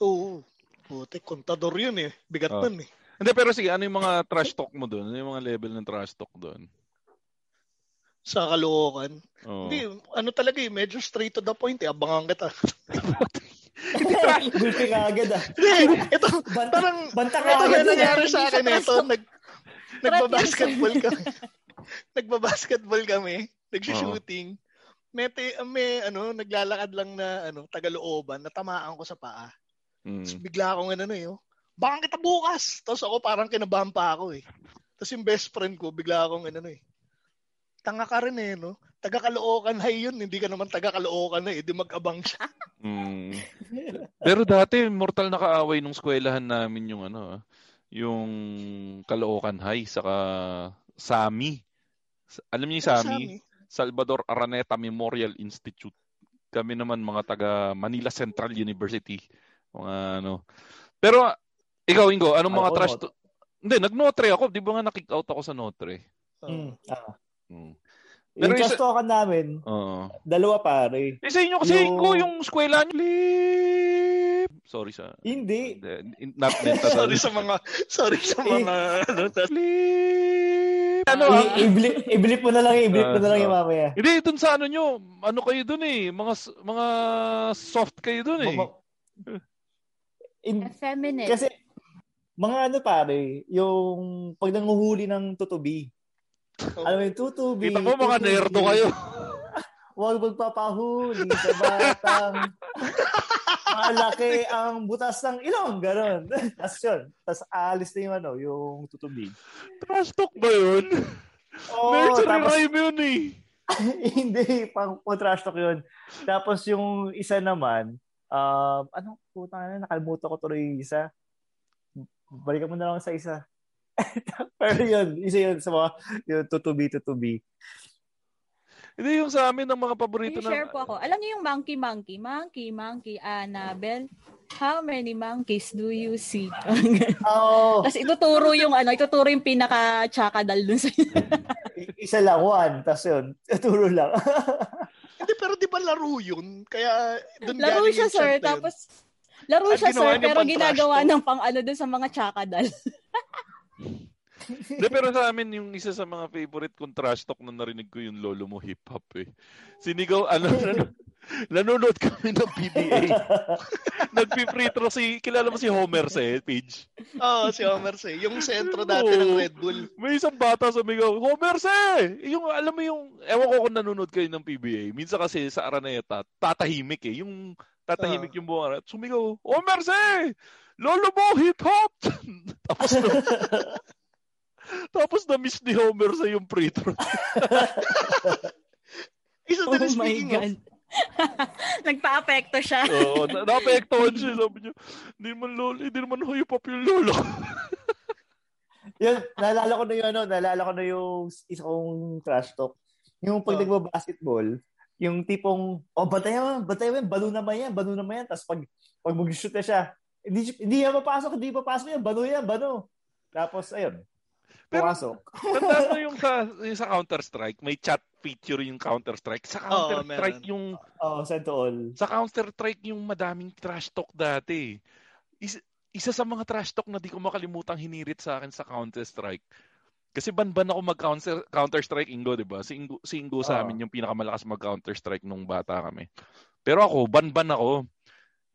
Oo. Puti, kontador yun eh. Bigat Oh. nun eh. Hindi, pero sige, ano yung mga trash talk mo doon? Ano yung mga level ng trash talk doon? Sa Caloocan. Oh. Hindi, ano talaga eh. Medyo straight to the point eh. Abangan kita. Gulpi ka agad ah. Hindi, ito, Banta, parang, banta ka ito agad. na nangyari sa akin ito. Nag, nagbabasketball kami. nagbabasketball kami. Nagsushooting. May, ti- may ano, naglalakad lang na ano, tagalooban, natamaan ko sa paa. Mm. Tapos bigla akong ano eh, oh, baka kita bukas. Tapos ako parang kinabahan pa ako eh. Tapos yung best friend ko, bigla akong ano eh, tanga ka rin eh, no? Taga Caloocan high yun, hindi ka naman taga Caloocan na eh, di mag-abang siya. Mm. Pero dati, mortal na kaaway nung eskwelahan namin yung ano, ah, yung Caloocan High, saka Sami. Sa- Alam niyo yung Sami? Salvador Araneta Memorial Institute. Kami naman mga taga Manila Central University. Mga ano. Pero, ikaw, Ingo, anong mga trash... To- Hindi, nag-Notre ako. Di ba nga na-kick out ako sa Notre? Mm, ah. Mm. Yung Pero isa- trash talkan namin, Oo. dalawa pare. Eh, sa inyo kasi, Yung- Ingo, yung eskwela niyo. Flip! Sorry sa... Hindi. Not meant sorry sa mga, sorry sa mga, ano, Flip! Ano, ah? I- i-blip, i-blip mo na lang, i-blip mo na lang yung mamaya. Hindi, dun sa ano nyo, ano kayo dun eh, mga mga soft kayo dun eh. Mga- In- Effeminate. kasi, mga ano pare, yung pag nanguhuli ng tutubi. Alam mo yung tutubi. Kita mo mga nerdo kayo. Huwag magpapahuli sa batang malaki ang butas ng ilong. Ganon. Tapos yun. Tapos alis na yung ano, yung tutubi. Trash talk ba yun? Oo, Nursery tapos, rhyme yun eh. hindi, pang, pang trash talk yun. Tapos yung isa naman, um, ano, puta na, nakalimutan ko tuloy yung isa. Balikan mo na lang sa isa. Pero yun, isa yun sa mga, yung tutubi, tutubi. Hindi yung sa amin ng mga paborito I-share na... po ako. Alam niyo yung monkey, monkey, monkey, monkey, Annabelle, how many monkeys do you see? Oo, Tapos ituturo yung ano, ituturo yung pinaka-chakadal dun sa isa lang, one. Tapos yun, turo lang. Hindi, pero di ba laro yun? Kaya doon Laro siya, yung sir. na yun. Tapos, laro At siya, sir, pero ginagawa ng pang ano dun sa mga chakadal. De, pero sa amin, yung isa sa mga favorite kong trash talk na narinig ko yung lolo mo hip-hop eh. Sinigaw, ano, ano nanonood kami ng PBA. Nagpi-free throw si, kilala mo si Homer sa eh, page? Oo, oh, si Homer se. Yung sentro dati ng Red Bull. May isang bata sumigaw, Homer se! Yung, alam mo yung, ewan ko kung nanonood kayo ng PBA. Minsan kasi sa Araneta, tatahimik eh. Yung tatahimik uh. yung buong arat. Sumigaw, Homer se! Lolo mo, hip-hop! Tapos, Tapos na-miss ni Homer sa yung free throw. Isa oh my God. Nagpa-apekto siya. Oo, na- na-apektohan siya. Sabi niya, hindi naman lolo, hindi naman hoy pop yung lolo. yun, naalala ko na yung ano, naalala ko na yung isa kong trash talk. Yung pag oh. nagba-basketball, yung tipong, oh, batay mo, batay mo, balo naman yan, balo naman yan. Tapos pag, pag mag-shoot na siya, hindi, hindi yan mapasok, hindi papasok yan, balo yan, balo. Tapos, ayun, pero, Pumasok. Tandaan mo yung sa, yung sa Counter-Strike, may chat feature yung Counter-Strike. Sa Counter-Strike oh, yung... Oh, send to all. Sa Counter-Strike yung madaming trash talk dati. Is, isa sa mga trash talk na di ko makalimutang hinirit sa akin sa Counter-Strike. Kasi ban-ban ako mag-Counter Counter-Strike Ingo, 'di ba? Si Ingo, si Ingo sa amin yung pinakamalakas mag-Counter-Strike nung bata kami. Pero ako, ban-ban ako.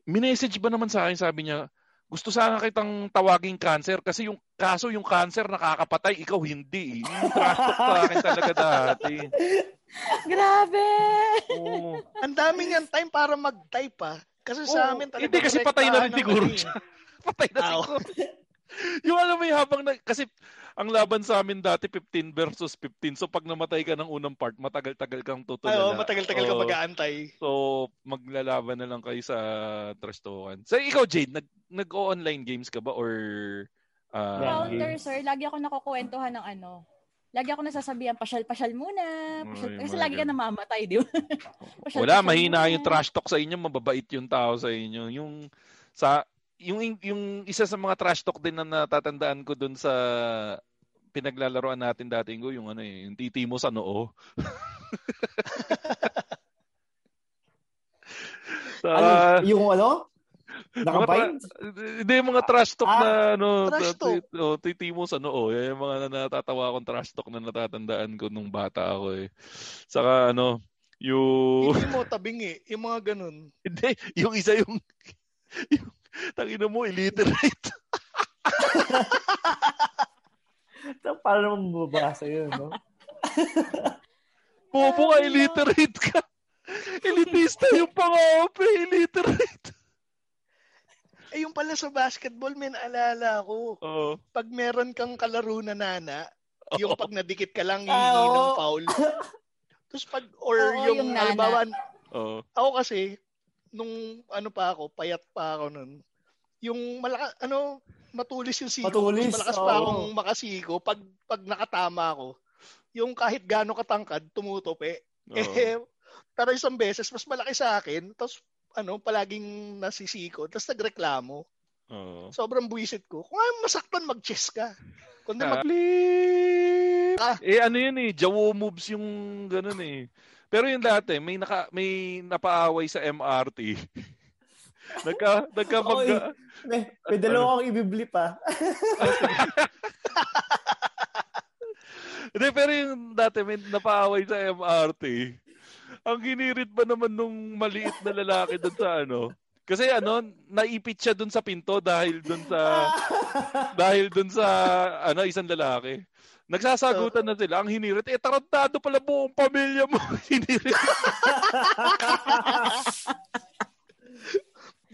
Minessage ba naman sa akin, sabi niya, gusto sana kitang tawaging cancer kasi yung kaso yung cancer nakakapatay, ikaw hindi. Yung trash talk sa akin talaga dati. Grabe! Oo. Ang dami niyang time para mag-type ah. Kasi sa amin talaga. Hindi kasi patay na rin siguro siya. patay na siguro. Yung alam mo yung habang na, kasi ang laban sa amin dati 15 versus 15. So pag namatay ka ng unang part, matagal-tagal kang tutulala. Ay, oh, matagal-tagal oh, ka mag-aantay. So maglalaban na lang kayo sa trash talkan. So ikaw Jade, nag nag-online games ka ba or uh, Counter sir, lagi ako nakukwentuhan ng ano. Lagi ako nasasabihan, pasyal-pasyal muna. Pasyal, Ay, kasi lagi ka namamatay, di ba? pasyal, Wala, pasyal mahina muna. yung trash talk sa inyo, mababait yung tao sa inyo. Yung sa yung yung isa sa mga trash talk din na natatandaan ko doon sa pinaglalaroan natin dati ko yung ano eh, yung titi mo sa noo. sa, ano, yung ano? Nakabind? Hindi, yung mga trash talk ah, na ano, trash talk. Oh, titi mo sa noo. Yan yung mga natatawa akong trash talk na natatandaan ko nung bata ako eh. Saka ano, yung... Hindi mo tabing eh. Yung mga ganun. Hindi, yung isa yung, yung Tangina mo, illiterate. so, paano naman mababasa yun, no? Bobo ka, illiterate ka. Elitista yung pangape, illiterate. Eh, yung pala sa basketball, may naalala ko. Oo. Pag meron kang kalaro na nana, oh. yung pag nadikit ka lang, ah, ng foul. Tapos pag, or Oo, yung, yung halimbawa, oh. ako kasi, nung ano pa ako, payat pa ako nun, yung malaka, ano, matulis yung siko. Matulis. Malakas pa akong makasiko. Pag, pag nakatama ako, yung kahit gaano katangkad, tumutupi. Oh. Eh, pero isang beses, mas malaki sa akin. Tapos, ano, palaging nasisiko. Tapos nagreklamo. Oh. Sobrang buwisit ko. Kung ayaw masaktan, mag-chess ka. Kundi mag... Ah. Eh, ano yun eh, jawo moves yung ganun eh. Pero yung dati, may naka may napaaway sa MRT. nagka nagka mag Oy, may, may dalawa akong ibibli pa. Hindi, pero yung dati may napaaway sa MRT. Ang ginirit ba naman nung maliit na lalaki doon sa ano? Kasi ano, naipit siya doon sa pinto dahil doon sa dahil doon sa ano isang lalaki. Nagsasagutan na sila. Ang hinirit, eh, tarantado pala buong pamilya mo. hinirit.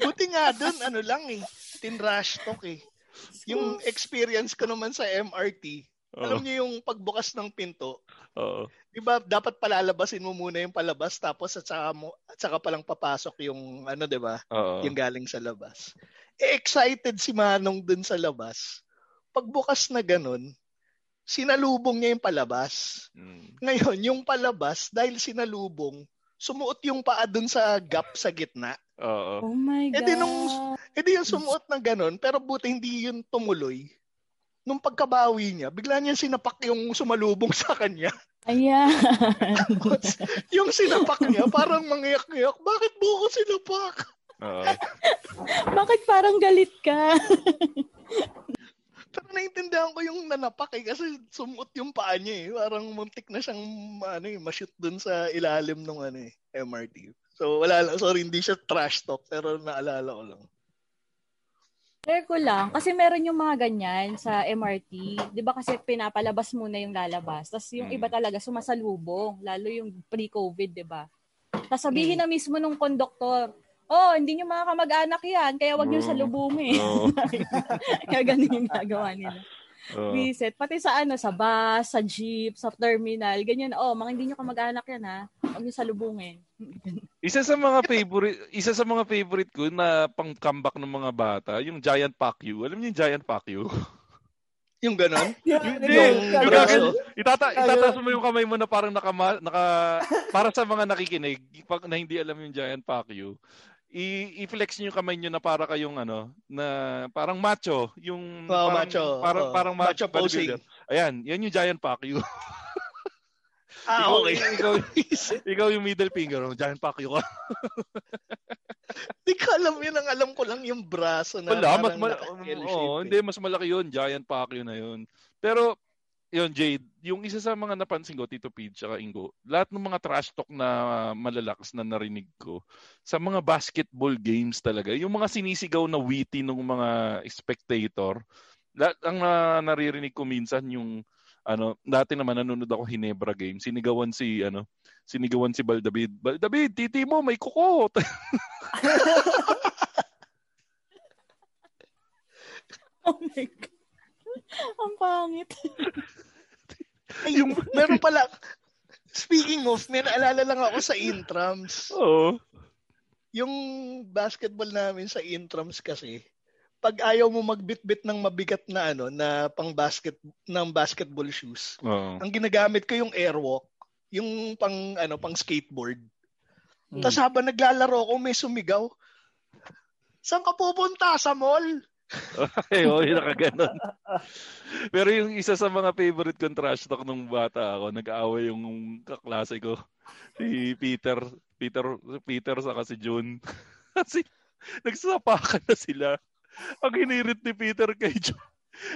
Buti nga doon, ano lang eh, tinrash talk eh. Yung experience ko naman sa MRT, uh alam niyo yung pagbukas ng pinto, Oo. Di ba dapat palalabasin mo muna yung palabas tapos at saka mo at saka pa lang papasok yung ano 'di ba? Yung galing sa labas. Eh, excited si Manong dun sa labas. Pagbukas na ganun, sinalubong niya yung palabas. Mm. Ngayon, yung palabas, dahil sinalubong, sumuot yung paa dun sa gap sa gitna. Oo. Oh my God. E di, nung, e di yung sumuot ng ganun, pero buti hindi yun tumuloy. Nung pagkabawi niya, bigla niya sinapak yung sumalubong sa kanya. Ayan. yung sinapak niya, parang mangyak-ngyak, bakit mo ko sinapak? Oo. bakit parang galit ka? Naintindihan ko yung nanapak eh kasi sumuot yung paa niya eh. Parang muntik na siyang ano, eh, ma-shoot dun sa ilalim ng ano, eh, MRT. So wala lang, sorry hindi siya trash talk pero naalala ko lang. Share ko lang, kasi meron yung mga ganyan sa MRT. Di ba kasi pinapalabas muna yung lalabas. Tapos yung Mm. iba talaga sumasalubong, lalo yung pre-COVID, di ba? Tapos sabihin Mm. na mismo nung konduktor, oh, hindi nyo mga kamag-anak yan, kaya wag nyo Mm. salubungin. Oo. kaya ganun yung gagawa nila. Oo. Visit. Pati sa ano, sa bus, sa jeep, sa terminal, ganyan. Oh, mga hindi nyo kamag-anak yan ha. Huwag nyo salubungin. Isa sa mga favorite, isa sa mga favorite ko na pang comeback ng mga bata, yung Giant Pacquiao. Alam niyo yung Giant Pacquiao? Yung ganon? Hindi, Yung yung braso? gagawin- Itata, itataas mo yung kamay mo na parang naka, naka para sa mga nakikinig pag na hindi alam yung Giant Pacquiao. I, i-flex niyo yung kamay niyo na para kayong ano, na parang macho, yung Oo, parang, macho. parang Oo. parang Macho posing. bodybuilder. Ayan, yan yung Giant Pacquiao. Ah, ikaw, okay. ikaw, ikaw yung middle finger, oh, Giant Pacquiao ka. Hindi ko alam yun. Ang alam ko lang yung braso na Wala, mas mal- shape, eh. hindi mas malaki 'yun, Giant Pacquiao na 'yun. Pero yun, Jade, yung isa sa mga napansin ko, Tito Pete, tsaka Ingo, lahat ng mga trash talk na malalakas na narinig ko, sa mga basketball games talaga, yung mga sinisigaw na witty ng mga spectator, lahat, ang na, naririnig ko minsan yung, ano, dati naman nanonood ako Hinebra game, sinigawan si, ano, sinigawan si Baldavid, Baldavid, titi mo, may kuko! Oh my God. Ang pangit. Ay, yung, meron pala, speaking of, may naalala lang ako sa intrams. Oo. Yung basketball namin sa intrams kasi, pag ayaw mo magbitbit ng mabigat na ano na pang basket ng basketball shoes. Oo. Ang ginagamit ko yung airwalk, yung pang ano pang skateboard. Mm. Tapos habang naglalaro ko may sumigaw. Saan ka pupunta? Sa mall? Ay, oo, yung nakaganon. Pero yung isa sa mga favorite kong trash talk nung bata ako, nag-aaway yung kaklase ko. Si Peter, Peter, Peter saka si June. Kasi nagsapakan na sila. Ang hinirit ni Peter kay June,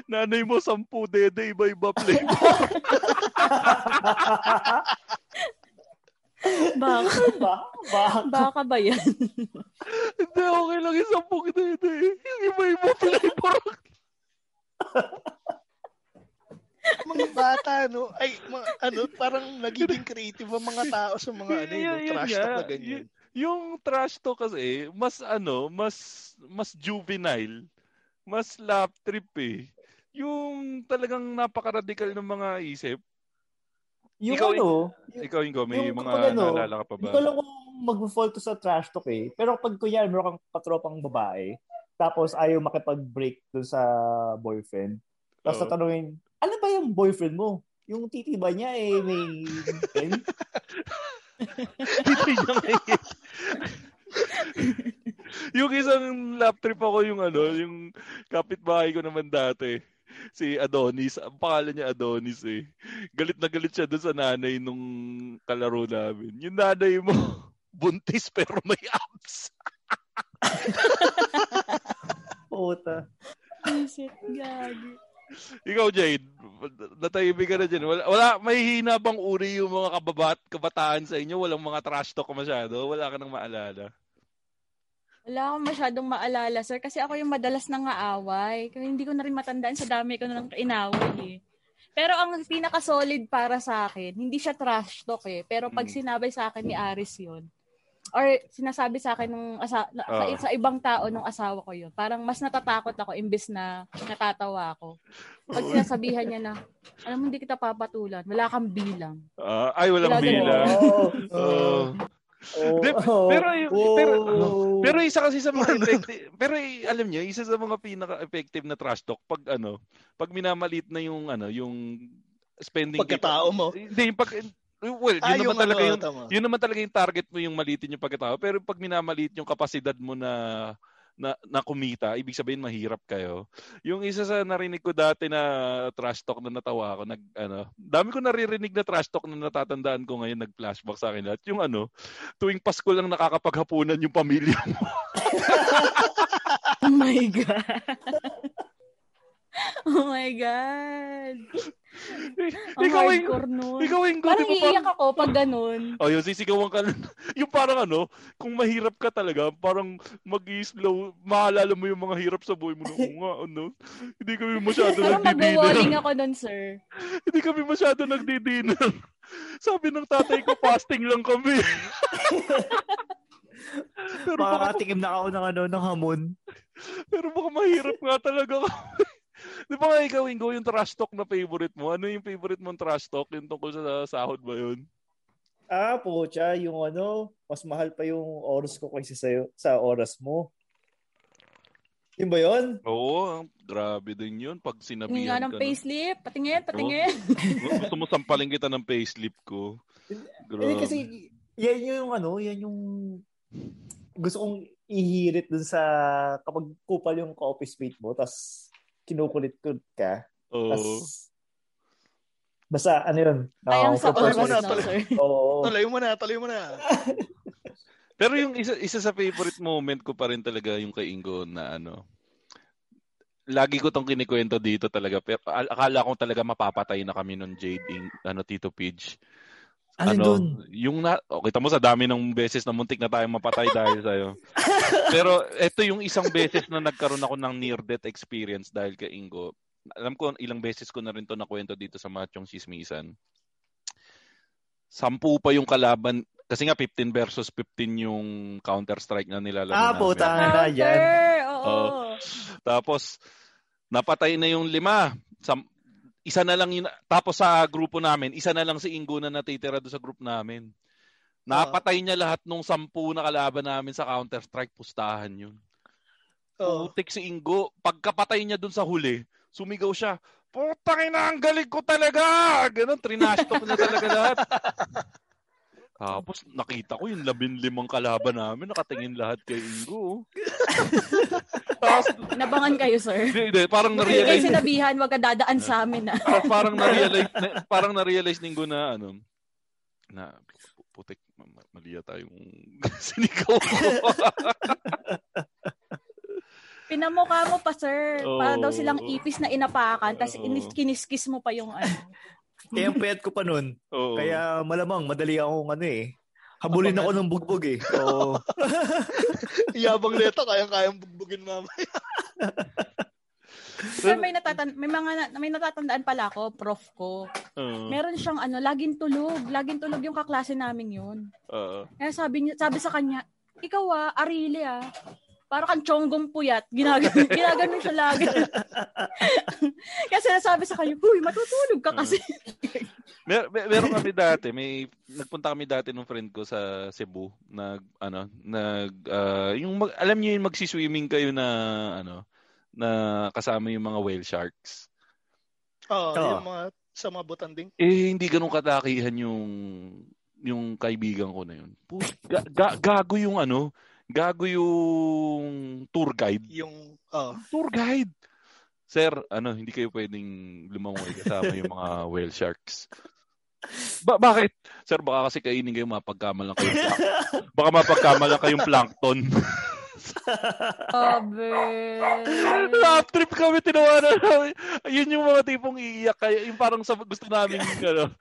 nanay mo sampu dede, iba-iba flavor. Baka, ba? Ba? baka ba yan? Hindi, okay lang yung sampu dede. Yung iba-iba flavor. Mga bata, no? Ay, mga, ano, parang nagiging creative ang mga tao sa mga ano, Yun, yung yun trash talk na ganyan. Y- yung trash talk kasi, mas ano, mas mas juvenile, mas lap trip eh. Yung talagang napaka-radical ng mga isip. Yung Ikaw, ano, Ikaw yung may Yung mga kapag ano, naalala ka pa Hindi ba? ko alam kung mag-fall to sa trash talk eh. Pero pag kunyari, meron kang patropang babae, tapos ayaw makipag-break dun sa boyfriend, tapos Oo. tatanungin, ano ba yung boyfriend mo? Yung titi ba niya eh may pen? Hindi niya may... yung isang lap trip ako yung ano, yung kapitbahay ko naman dati. Si Adonis. Ang pangalan niya Adonis eh. Galit na galit siya doon sa nanay nung kalaro namin. Yung nanay mo, buntis pero may abs. Puta. Visit, gagi. Ikaw, Jade, natahimik ka na dyan. Wala, wala, may hina bang uri yung mga kababat, kabataan sa inyo? Walang mga trash talk masyado? Wala ka nang maalala? Wala akong masyadong maalala, sir, kasi ako yung madalas nang aaway. Kaya hindi ko na rin matandaan sa dami ko nang inaway eh. Pero ang pinaka-solid para sa akin, hindi siya trash talk eh. Pero pag Mm. sinabi sa akin ni Aris yun, or sinasabi sa akin nung asa- na- Ah. sa, sa ibang tao nung asawa ko yun, parang mas natatakot ako imbes na natatawa ako. Pag sinasabihan niya na, alam mo, hindi kita papatulan, wala kang bilang. Ah, ay, walang Wala bilang. Oh, Oh. Oh, Di- oh, pero yung- pero- oh. Pero isa kasi sa mga effective, pero alam niyo, isa sa mga pinaka-effective na trash talk pag ano, pag minamalit na yung ano, yung spending Pagkatao mo. Hindi, yung pag well, yun Ah, naman yung talaga ano, yung tama. yun naman talaga yung target mo yung malitin yung pagkatao. Pero pag minamalit yung kapasidad mo na na, na kumita, ibig sabihin mahirap kayo. Yung isa sa narinig ko dati na trash talk na natawa ako, nag ano, dami ko naririnig na trash talk na natatandaan ko ngayon nag-flashback sa akin lahat. Yung ano, tuwing Pasko lang nakakapaghapunan yung pamilya mo. Oh my God. Oh my God. Ang ikaw yung, hardcore nun. ikaw yung Parang di ba iiyak ako pag ganun. Oh, yung sisigawan ka. yung parang ano, kung mahirap ka talaga, parang mag-slow, maalala mo yung mga hirap sa buhay mo. Oo nga, ano, hindi kami masyado Parang nagdi-dinner. mag-walling ako nun, sir. hindi kami masyado nagdi-dinner. Sabi ng tatay ko, fasting lang kami. pero baka, Makakatikim na ako ng ano, ng hamon. pero baka mahirap nga talaga kami. Di ba nga ikaw, Ingo, yung trash talk na favorite mo? Ano yung favorite mong trash talk? Yung tungkol sa sahod ba yun? Ah, pocha, yung ano, mas mahal pa yung oras ko kaysa sa'yo, sa oras mo. Yun ba yun? Oo, grabe din yun. Pag Tingin sinabihan nga ka ng na. payslip. Patingin, patingin. Gusto mo sampalin kita ng payslip ko. Grabe. Hindi kasi, yan yung ano, yan yung gusto kong ihirit dun sa kapag kupal yung ka-office mate mo, tas kinukulit-kulit ka. Oo. Basta ano yun? Ayang ah, sa proposal. mo na, no, sir. Oo. Tuloy mo na, tuloy mo na. Pero yung isa, isa sa favorite moment ko pa rin talaga yung kay Ingo na ano, lagi ko tong kinikwento dito talaga. Pero al- akala ko talaga mapapatay na kami nun Jade, ano, Tito Pidge. Alin ano, dun? yung na, oh, kita mo sa dami ng beses na muntik na tayong mapatay dahil sa'yo. Pero ito yung isang beses na nagkaroon ako ng near-death experience dahil kay Ingo. Alam ko ilang beses ko na rin to nakwento dito sa Machong Sismisan. Sampu pa yung kalaban. Kasi nga 15 versus 15 yung Counter-Strike na nilalaro Ah, namin. puta na yan. oo. Oo. Tapos, napatay na yung lima. Sam- isa na lang yun. Tapos sa grupo namin, isa na lang si Ingo na natitira doon sa group namin. Napatay niya lahat nung sampu na kalaban namin sa Counter-Strike. Pustahan yun. Oh. Putik si Ingo. Pagkapatay niya doon sa huli, sumigaw siya, Putang ina, ang galing ko talaga! Ganon, trinashtok niya talaga lahat. Tapos nakita ko yung labing limang kalaban namin, nakatingin lahat kay Ingo. Tapos, Nabangan kayo, sir. hindi, hindi, parang Hindi kayo na-realize, sinabihan, wag ka dadaan sa amin, ah. parang, parang na-realize, na, parang na-realize ni Ingo na, ano, na, pu- putik, ma- ma- mali yata yung sinigaw ko. Pinamukha mo pa, sir. Para daw silang ipis na inapakan, tapos Oo. kiniskis mo pa yung ano. Kaya ang payat ko pa nun. Oo. Kaya malamang, madali akong ano eh. Habulin ako ng bugbog eh. Oo. Yabang nito, kayang-kayang bugbugin mamaya. Sir, may, natatan may mga na- may natatandaan pala ako, prof ko. Oo. Meron siyang ano, laging tulog. Laging tulog yung kaklase namin yun. Oo. Kaya sabi niya, sabi sa kanya, ikaw ah, arili ah. Para kang chonggong puyat. Ginaganon, ginaganon siya lagi. Kasi nasabi sa kanya, huy, matutulog ka kasi. Mer mer- meron kami dati, may nagpunta kami dati nung friend ko sa Cebu, nag ano, nag ah, yung mag, alam niyo yung magsi-swimming kayo na ano, na kasama yung mga whale sharks. Oo, Oo. yung mga sa mga butanding. Eh hindi ganun katakihan yung yung kaibigan ko na yun. Pu- ga- ga- gago yung ano, gago yung tour guide. Yung, oh, Tour guide. Sir, ano, hindi kayo pwedeng lumangoy kasama yung mga whale sharks. Ba bakit? Sir, baka kasi kainin kayo mapagkamal lang kayong plank- baka mapagkamal lang kayong plankton. Sabi. Laugh trip kami, tinawanan namin. Yun yung mga tipong iiyak kayo. Yung parang sa gusto namin, ano,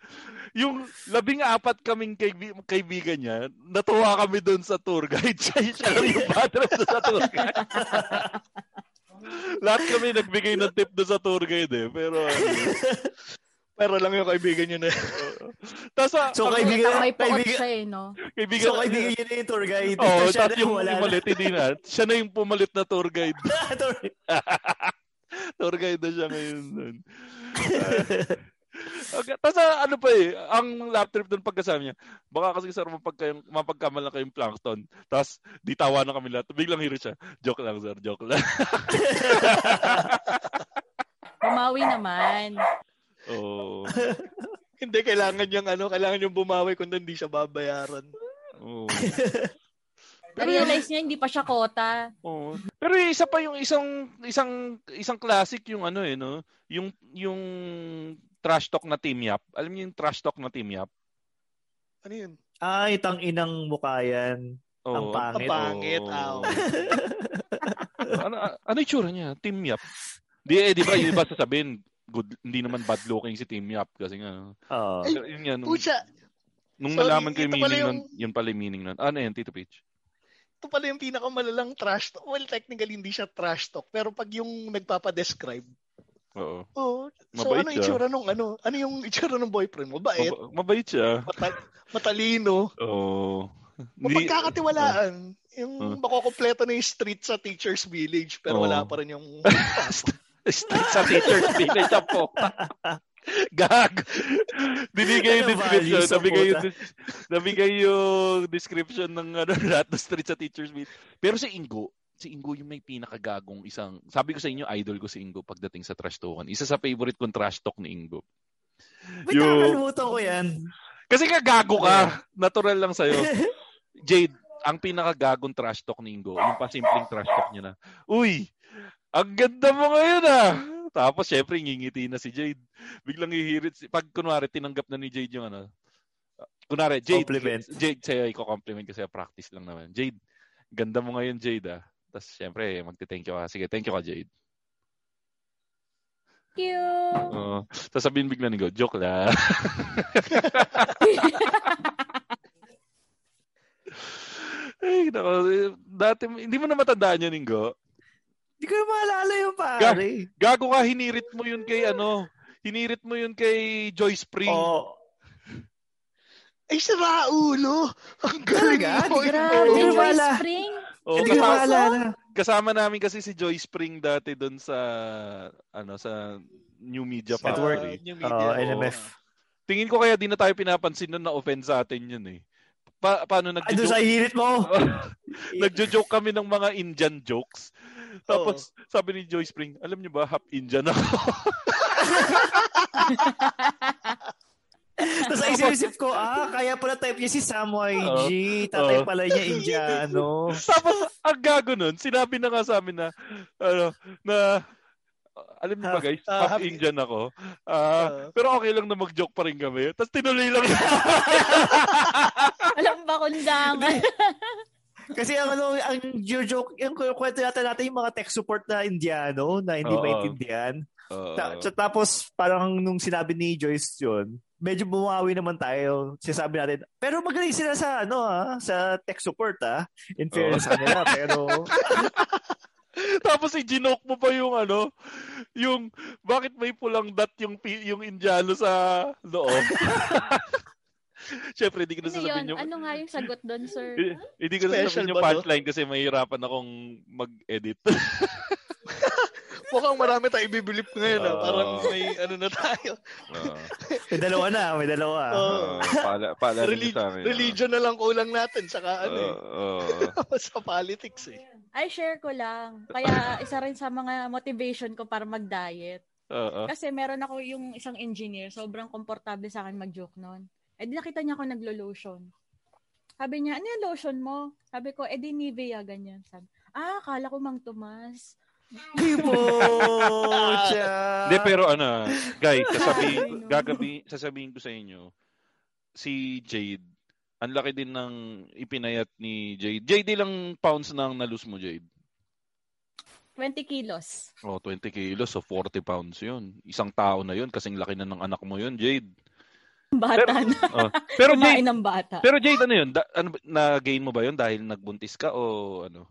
yung labing apat kaming kaibi- kaibigan niya, natuwa kami doon sa tour guide. Siya, siya lang yung doon sa tour guide. Lahat kami nagbigay ng tip doon sa tour guide eh. Pero, ano, pero lang yung kaibigan nyo na. So, tapos, ang- kaibigan, May kaibigan, siya eh, no? kaibigan, so, kaibigan yun na yung tour guide. Oo, oh, Siya tapos na yung wala pumalit, hindi na. Siya na yung pumalit na tour guide. Tour- tour guide na siya ngayon. nun. okay. Tapos ah, ano pa eh, ang lap trip doon pagkasama niya, baka kasi sir mapagka, mapagkamala kayong plankton. Tapos di tawa na kami lahat. Biglang hiro siya. Joke lang sir, joke lang. Bumawi naman. Oo. Hindi, kailangan yung ano, kailangan yung bumawi kung hindi siya babayaran. Oo. Na-realize niya, hindi pa siya kota. Oo. Pero yung isa pa yung isang isang isang classic yung ano eh no, yung yung trash talk na team yap. Alam niyo yung trash talk na team yap? Ano yun? Ay, tang inang mukha yan. Ang Oo. pangit. Ang pangit, aw. ano ano yung tsura niya? Team yap. Di eh, di ba, yung iba sasabihin, good, hindi naman bad looking si Team Yap kasi nga. Oo. Ay, Pero yun nga, nung, Pucha, nung sorry, nalaman ko yung ito pala meaning yung- nun, yun pala yung meaning nun. Ano yan, Tito Peach? ito pala yung pinakamalalang trash talk. Well, technically, hindi siya trash talk. Pero pag yung nagpapadescribe, Oo. oh, so Mabait ano siya. itsura nung ano? Ano yung itsura ng boyfriend mo? Bait, Mab- mabait siya. mata- matalino, Oo. Hindi- mapagkakatiwalaan. Yung Uh. makokompleto na yung street sa teacher's village pero Oo. wala pa rin yung past. Street sa teacher's village sa po. Gag. Binigay yung Ano description. values sa Nabigay yung, puta? nabigay yung description ng ano, lahat ng street sa teacher's village. Pero si Ingo, si Ingo yung may pinakagagong isang, sabi ko sa inyo, idol ko si Ingo pagdating sa trash talkan. Isa sa favorite kong trash talk ni Ingo. Wait, Yung- nakakalimutan ko yan. Kasi nga gago ka. Natural lang sa'yo. Jade, ang pinakagagong trash talk ni Ingo, yung pasimpleng trash talk niya na, Uy, ang ganda mo ngayon ah. Tapos syempre ngingiti na si Jade. Biglang hihirit. si- Pag kunwari tinanggap na ni Jade yung ano, kunwari, Jade, Compliment. Jade, sa'yo i-compliment kasi practice lang naman. Jade, ganda mo ngayon Jade ah. Tapos syempre, magte-thank you ka. Sige, thank you ka Jade. Thank you. Oo. sasabihin bigla ni Go, joke lang. Ay, nako. eh, Dati, hindi mo na matandaan yun, Ingo. Hindi ko na maalala yung pare. Gago ka, hinirit mo yun kay ano, hinirit mo yun kay Joy Spring. Oo. Ay, si Raulo! Ang galing Talaga? mo. Grabe, Joy maalala. Spring. Oo, Hindi ko kasama, maalala. kasama namin kasi si Joy Spring dati doon sa ano sa New Media work. Factory. New media. NMF. Tingin ko kaya di na tayo pinapansin nun na offend sa atin yun eh. Pa- paano Ay, doon sa nagjo-joke? hirit mo. nagjo-joke kami ng mga Indian jokes. Tapos sabi ni Joy Spring, alam niyo ba, half Indian ako. Tapos ay isip ko, ah, kaya pala type niya si Samoy Oo. G. Tatay Oo. pala niya Indiano. Tapos ang gago nun, sinabi na nga sa amin na, ano, na, alam niyo ba Half- guys, ah, half Indian ako. Ah, Ah. pero okay lang na mag-joke pa rin kami. Tapos tinuloy lang. Alam ba kundangan? Kasi ang ano, ang joke, yung kwento natin natin yung mga tech support na Indiano na hindi Oo. maintindihan. Oo. Ta- ta- tapos parang nung sinabi ni Joyce yun, medyo bumawi naman tayo. Sinasabi natin, pero magaling sila sa ano ah, sa tech support ah. In fairness sa kanila, pero Tapos i-ginoke mo pa yung ano, yung bakit may pulang dot yung pi- yung Indiano sa loob. Siyempre, hindi ko na ano yun? sasabihin yung... Ano nga yung sagot doon, sir? Hindi ko na sasabihin yung punchline kasi mahirapan akong mag-edit. Mukhang marami tayo ibibilip ngayon. ah. Oo. Parang may ano na tayo. Oo. may dalawa na, may dalawa. Oo, pala, pala sa amin. religion na lang kulang natin. Saka ano Oo, eh. sa politics eh. Ay, share ko lang. Kaya isa rin sa mga motivation ko para mag-diet. Oo. Kasi meron ako yung isang engineer, sobrang komportable sa akin mag-joke noon. Eh, di nakita niya ako naglo-lotion. Sabi niya, ano yung lotion mo? Sabi ko, eh di Nivea, ganyan. Sabi, ah, akala ko Mang Tomas. Pucha. Hindi, pero ano, guys, sasabihin, gagabi, sasabihin ko sa inyo, si Jade, ang laki din ng ipinayat ni Jade. Jade, ilang pounds nang nalus mo, Jade? 20 kilos. Oh, 20 kilos, so 40 pounds yun. Isang tao na yun, kasing laki na ng anak mo yun, Jade. Bata Pero- na. Oh. Pero Kumain Jade, ng bata. pero Jade, ano yun? Da, ano, na-gain mo ba yun dahil nagbuntis ka o ano?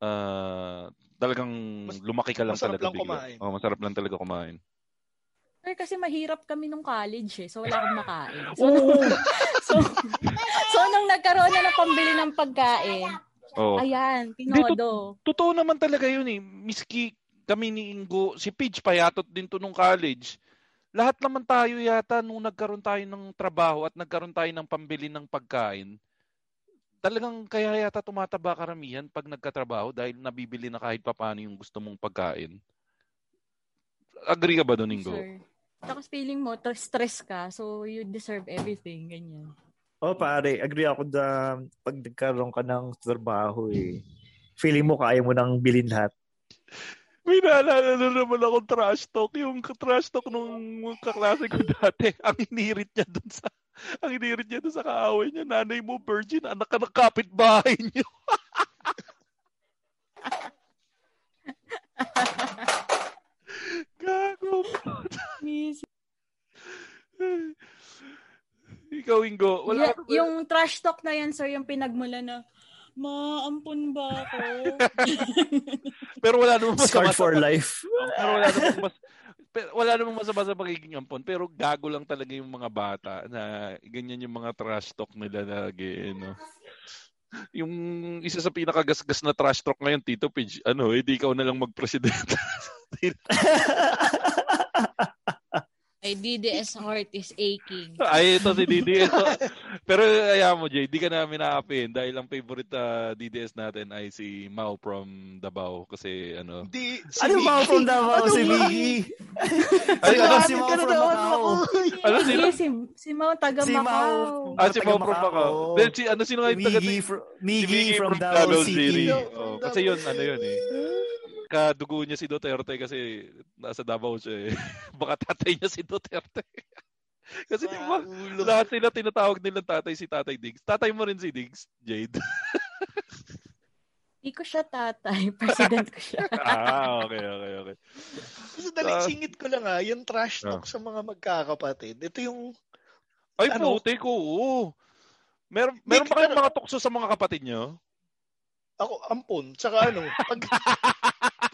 Ah, talagang Mas- lumaki ka lang masarap talaga lang bigla. kumain. Oh, masarap lang talaga kumain. Sir, kasi mahirap kami nung college eh. So, wala akong makain. So, Oo. so, so, nung nagkaroon na ng pambili ng pagkain, Oh. ayan, Hindi, tinodo. Totoo naman talaga yun eh. Miski kami ni Ingo, si Pidge payatot din to nung college. Lahat naman tayo yata nung nagkaroon tayo ng trabaho at nagkaroon tayo ng pambili ng pagkain. Talagang kaya yata tumataba karamihan pag nagkatrabaho dahil nabibili na kahit papaano yung gusto mong pagkain. Agree ka ba doon, Ingo? Sir. Tapos feeling mo, to- stress ka, so you deserve everything, ganyan. Oh, pare, agree ako na pag nagkaroon ka ng trabaho eh. Feeling mo kaya mo nang bilhin lahat. May naalala na naman akong trash talk. Yung trash talk nung kaklase ko dati. Ang inirit niya dun sa ang inirit niya dun sa kaaway niya. Nanay mo, virgin. Anak ka ng kapitbahay niyo. Miss. Ikaw, Ingo. Wala Y- yung trash talk na yan, sir, yung pinagmula na, Ma, ampun ba ako? Pero wala namang masama Scarred for sa- life. Pero wala namang mas pero wala namang masama sa pagiging ampon. Pero gago lang talaga yung mga bata na ganyan yung mga trash talk nila lagi. No? Yung isa sa pinakagasgas na trash talk ngayon, Tito Pidge, ano, hindi ikaw na lang mag-presidente. My DDS heart is aching. Ay, ito si Didi. Ito. Pero ayaw mo, Jay, di ka namin naapin dahil ang favorite ah, DDS natin ay si Mao from Davao. Kasi ano, Hindi, si Ano Mickey. from Davao? Ano Si? Miggy. Ay, ano, si Mao from Macau. ano? Hindi, si, si Mau taga Si. Macau. Ah, si taga Mao from Macau. Macau. Then, si, ano, sino nga yung taga Miggy Miggy from Davao City. Oh, kasi yun, ano yun eh. Kadugo niya si Duterte kasi nasa Davao siya eh. Baka tatay niya si Duterte. kasi di ba, lahat sila tinatawag nilang tatay si Tatay Diggs. Tatay mo rin si Diggs, Jade. Hindi ko siya tatay. President ko siya. ah, okay, okay, okay. Kasi dali, Ah. singit ko lang ah, yung trash talk sa mga magkakapatid. Ito yung, Ay, Ano? puti ko. Oo. Meron, meron ba kayong pero- mga tukso sa mga kapatid niyo? ako, ampon. Tsaka ano, pag,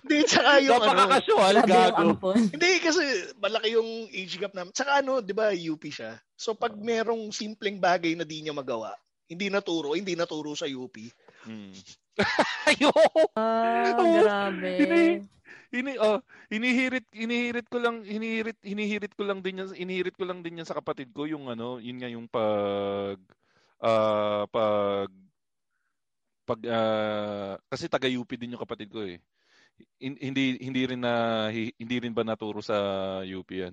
hindi, tsaka yung ano, Napaka-casual, gago. Hindi kasi malaki yung age gap namin. Tsaka ano, 'di ba, UP siya. So pag merong simpleng bagay na di niya magawa, hindi naturo, hindi naturo sa UP. Hmm. Ayo. Ah, Oo. grabe. Hindi. Ini oh, inihirit inihirit ko lang inihirit inihirit ko lang din yan inihirit ko lang din yan sa kapatid ko yung ano, yun nga yung pag ah pag pag ah, kasi taga UP din yung kapatid ko eh. Hin- hindi hindi rin na hi- hindi rin ba naturo sa UP yan.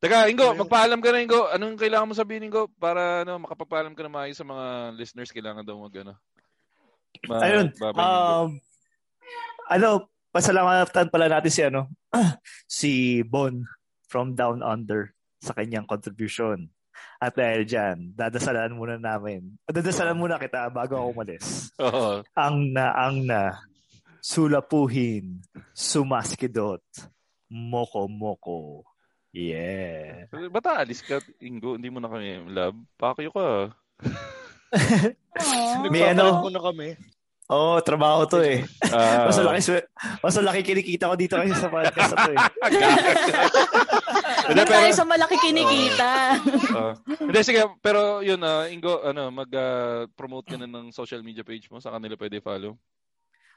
Teka, Ingo, magpaalam ka na Ingo. Anong kailangan mo sabihin Ingo para ano makapagpaalam ka na maayos sa mga listeners kailangan daw mag ano. mag- Ayun. babay. Um, ano, pasalamatan pala natin si ano, si Bon from Down Under sa kanyang contribution. At dahil dyan, dadasalan muna namin. Dadasalan muna kita bago ako umalis. Oo. Ang na, ang na, sulapuhin, sumaskidot, moko-moko. Yeah. Ba't aalis ka, Ingo? Hindi mo na kami love? Pakyo ka. May ano? Nagpapalit mo na kami. Oo, oh, trabaho to eh. Ah, Mas malaki, mas malaki kinikita ko dito kasi sa podcast to eh. Hindi, tayo sa malaki kinikita. ah. hindi, sige, pero yun, ah, Ingo, ano, mag-promote ka na ng social media page mo, sa kanila pwede follow.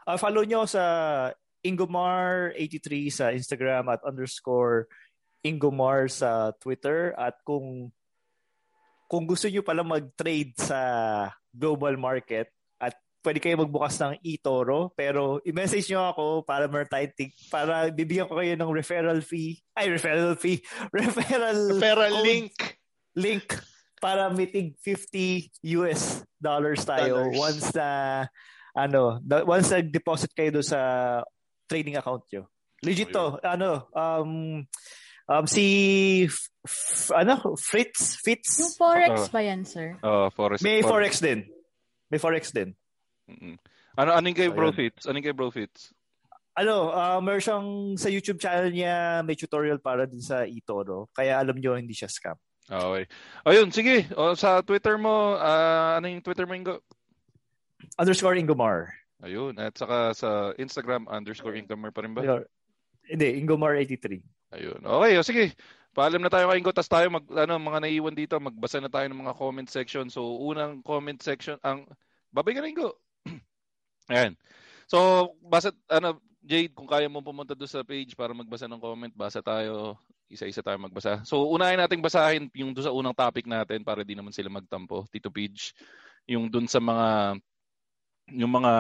Uh, follow nyo sa Ingomar83 sa Instagram at underscore Ingomar sa Twitter. At kung kung gusto nyo pala mag-trade sa global market at pwede kayo magbukas ng eToro pero i-message nyo ako para meron tayong tig- para bibigyan ko kayo ng referral fee ay referral fee referral Referral link. link para mitig 50 US dollars tayo Dollars. once na ano once na deposit kayo doon sa trading account nyo. Legit to. Ano um um si F- F- ano Fritz Yung Fitz forex ba yan, sir? Uh, Forest, may For- forex din. May forex din. Mm-mm. Ano, anong kay Bro. Fits? Anong kay Bro Fits? Ano, uh, meron siyang sa YouTube channel niya may tutorial para din sa eToro. Kaya alam nyo hindi siya scam. Okay. Ayun, sige. O, sa Twitter mo, ah, ano yung Twitter mo, Ingo? Underscore Ingomar. Ayun. At saka sa Instagram, underscore Incomer pa rin ba? Hindi, Ingomar 83. Ayun. Okay, o sige. Paalam na tayo kay Ingo. Tapos tayo, mag, ano, mga naiwan dito, magbasa na tayo ng mga comment section. So, unang comment section, ang, babay ka na Ingo. Ayan. So, basa, ano, Jade, kung kaya mo pumunta doon sa page para magbasa ng comment, basa tayo, isa-isa tayo magbasa. So, unahin nating basahin yung doon sa unang topic natin para di naman sila magtampo. Tito Page, yung doon sa mga, yung mga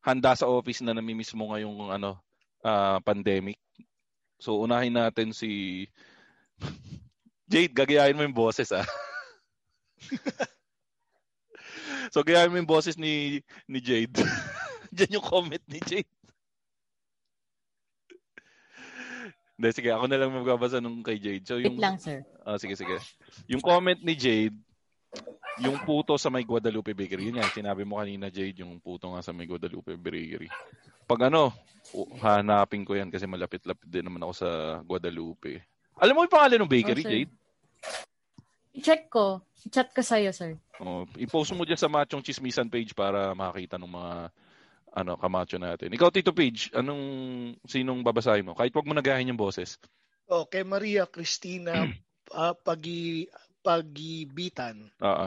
handa sa office na namimiss mo ngayong ano, ah, pandemic. So, unahin natin si Jade, gagayahin mo yung boses ah. so, gayahin mo yung boses ni ni Jade. Diyan yung comment ni Jade. Hindi, sige, ako na lang magbabasa nung kay Jade. So, Wait yung, lang, sir. Ah, sige, sige. Yung comment ni Jade, yung puto sa may Guadalupe Bakery. Yun yan, sinabi mo kanina, Jade, yung puto nga sa may Guadalupe Bakery. pag ano, oh, hanapin ko yan kasi malapit-lapit din naman ako sa Guadalupe. Alam mo yung pangalan ng bakery, Oh. Jade? I-check ko. I-chat ko sa'yo, sir. Oh, i-post mo dyan sa Machong Chismisan page para makakita ng mga ano, kamacho natin. Ikaw, Tito Page, anong, sinong babasahin mo? Kahit wag mo nagahin yung boses. Oh, kay Maria Cristina ah, Pagi Pagibitan. Oo.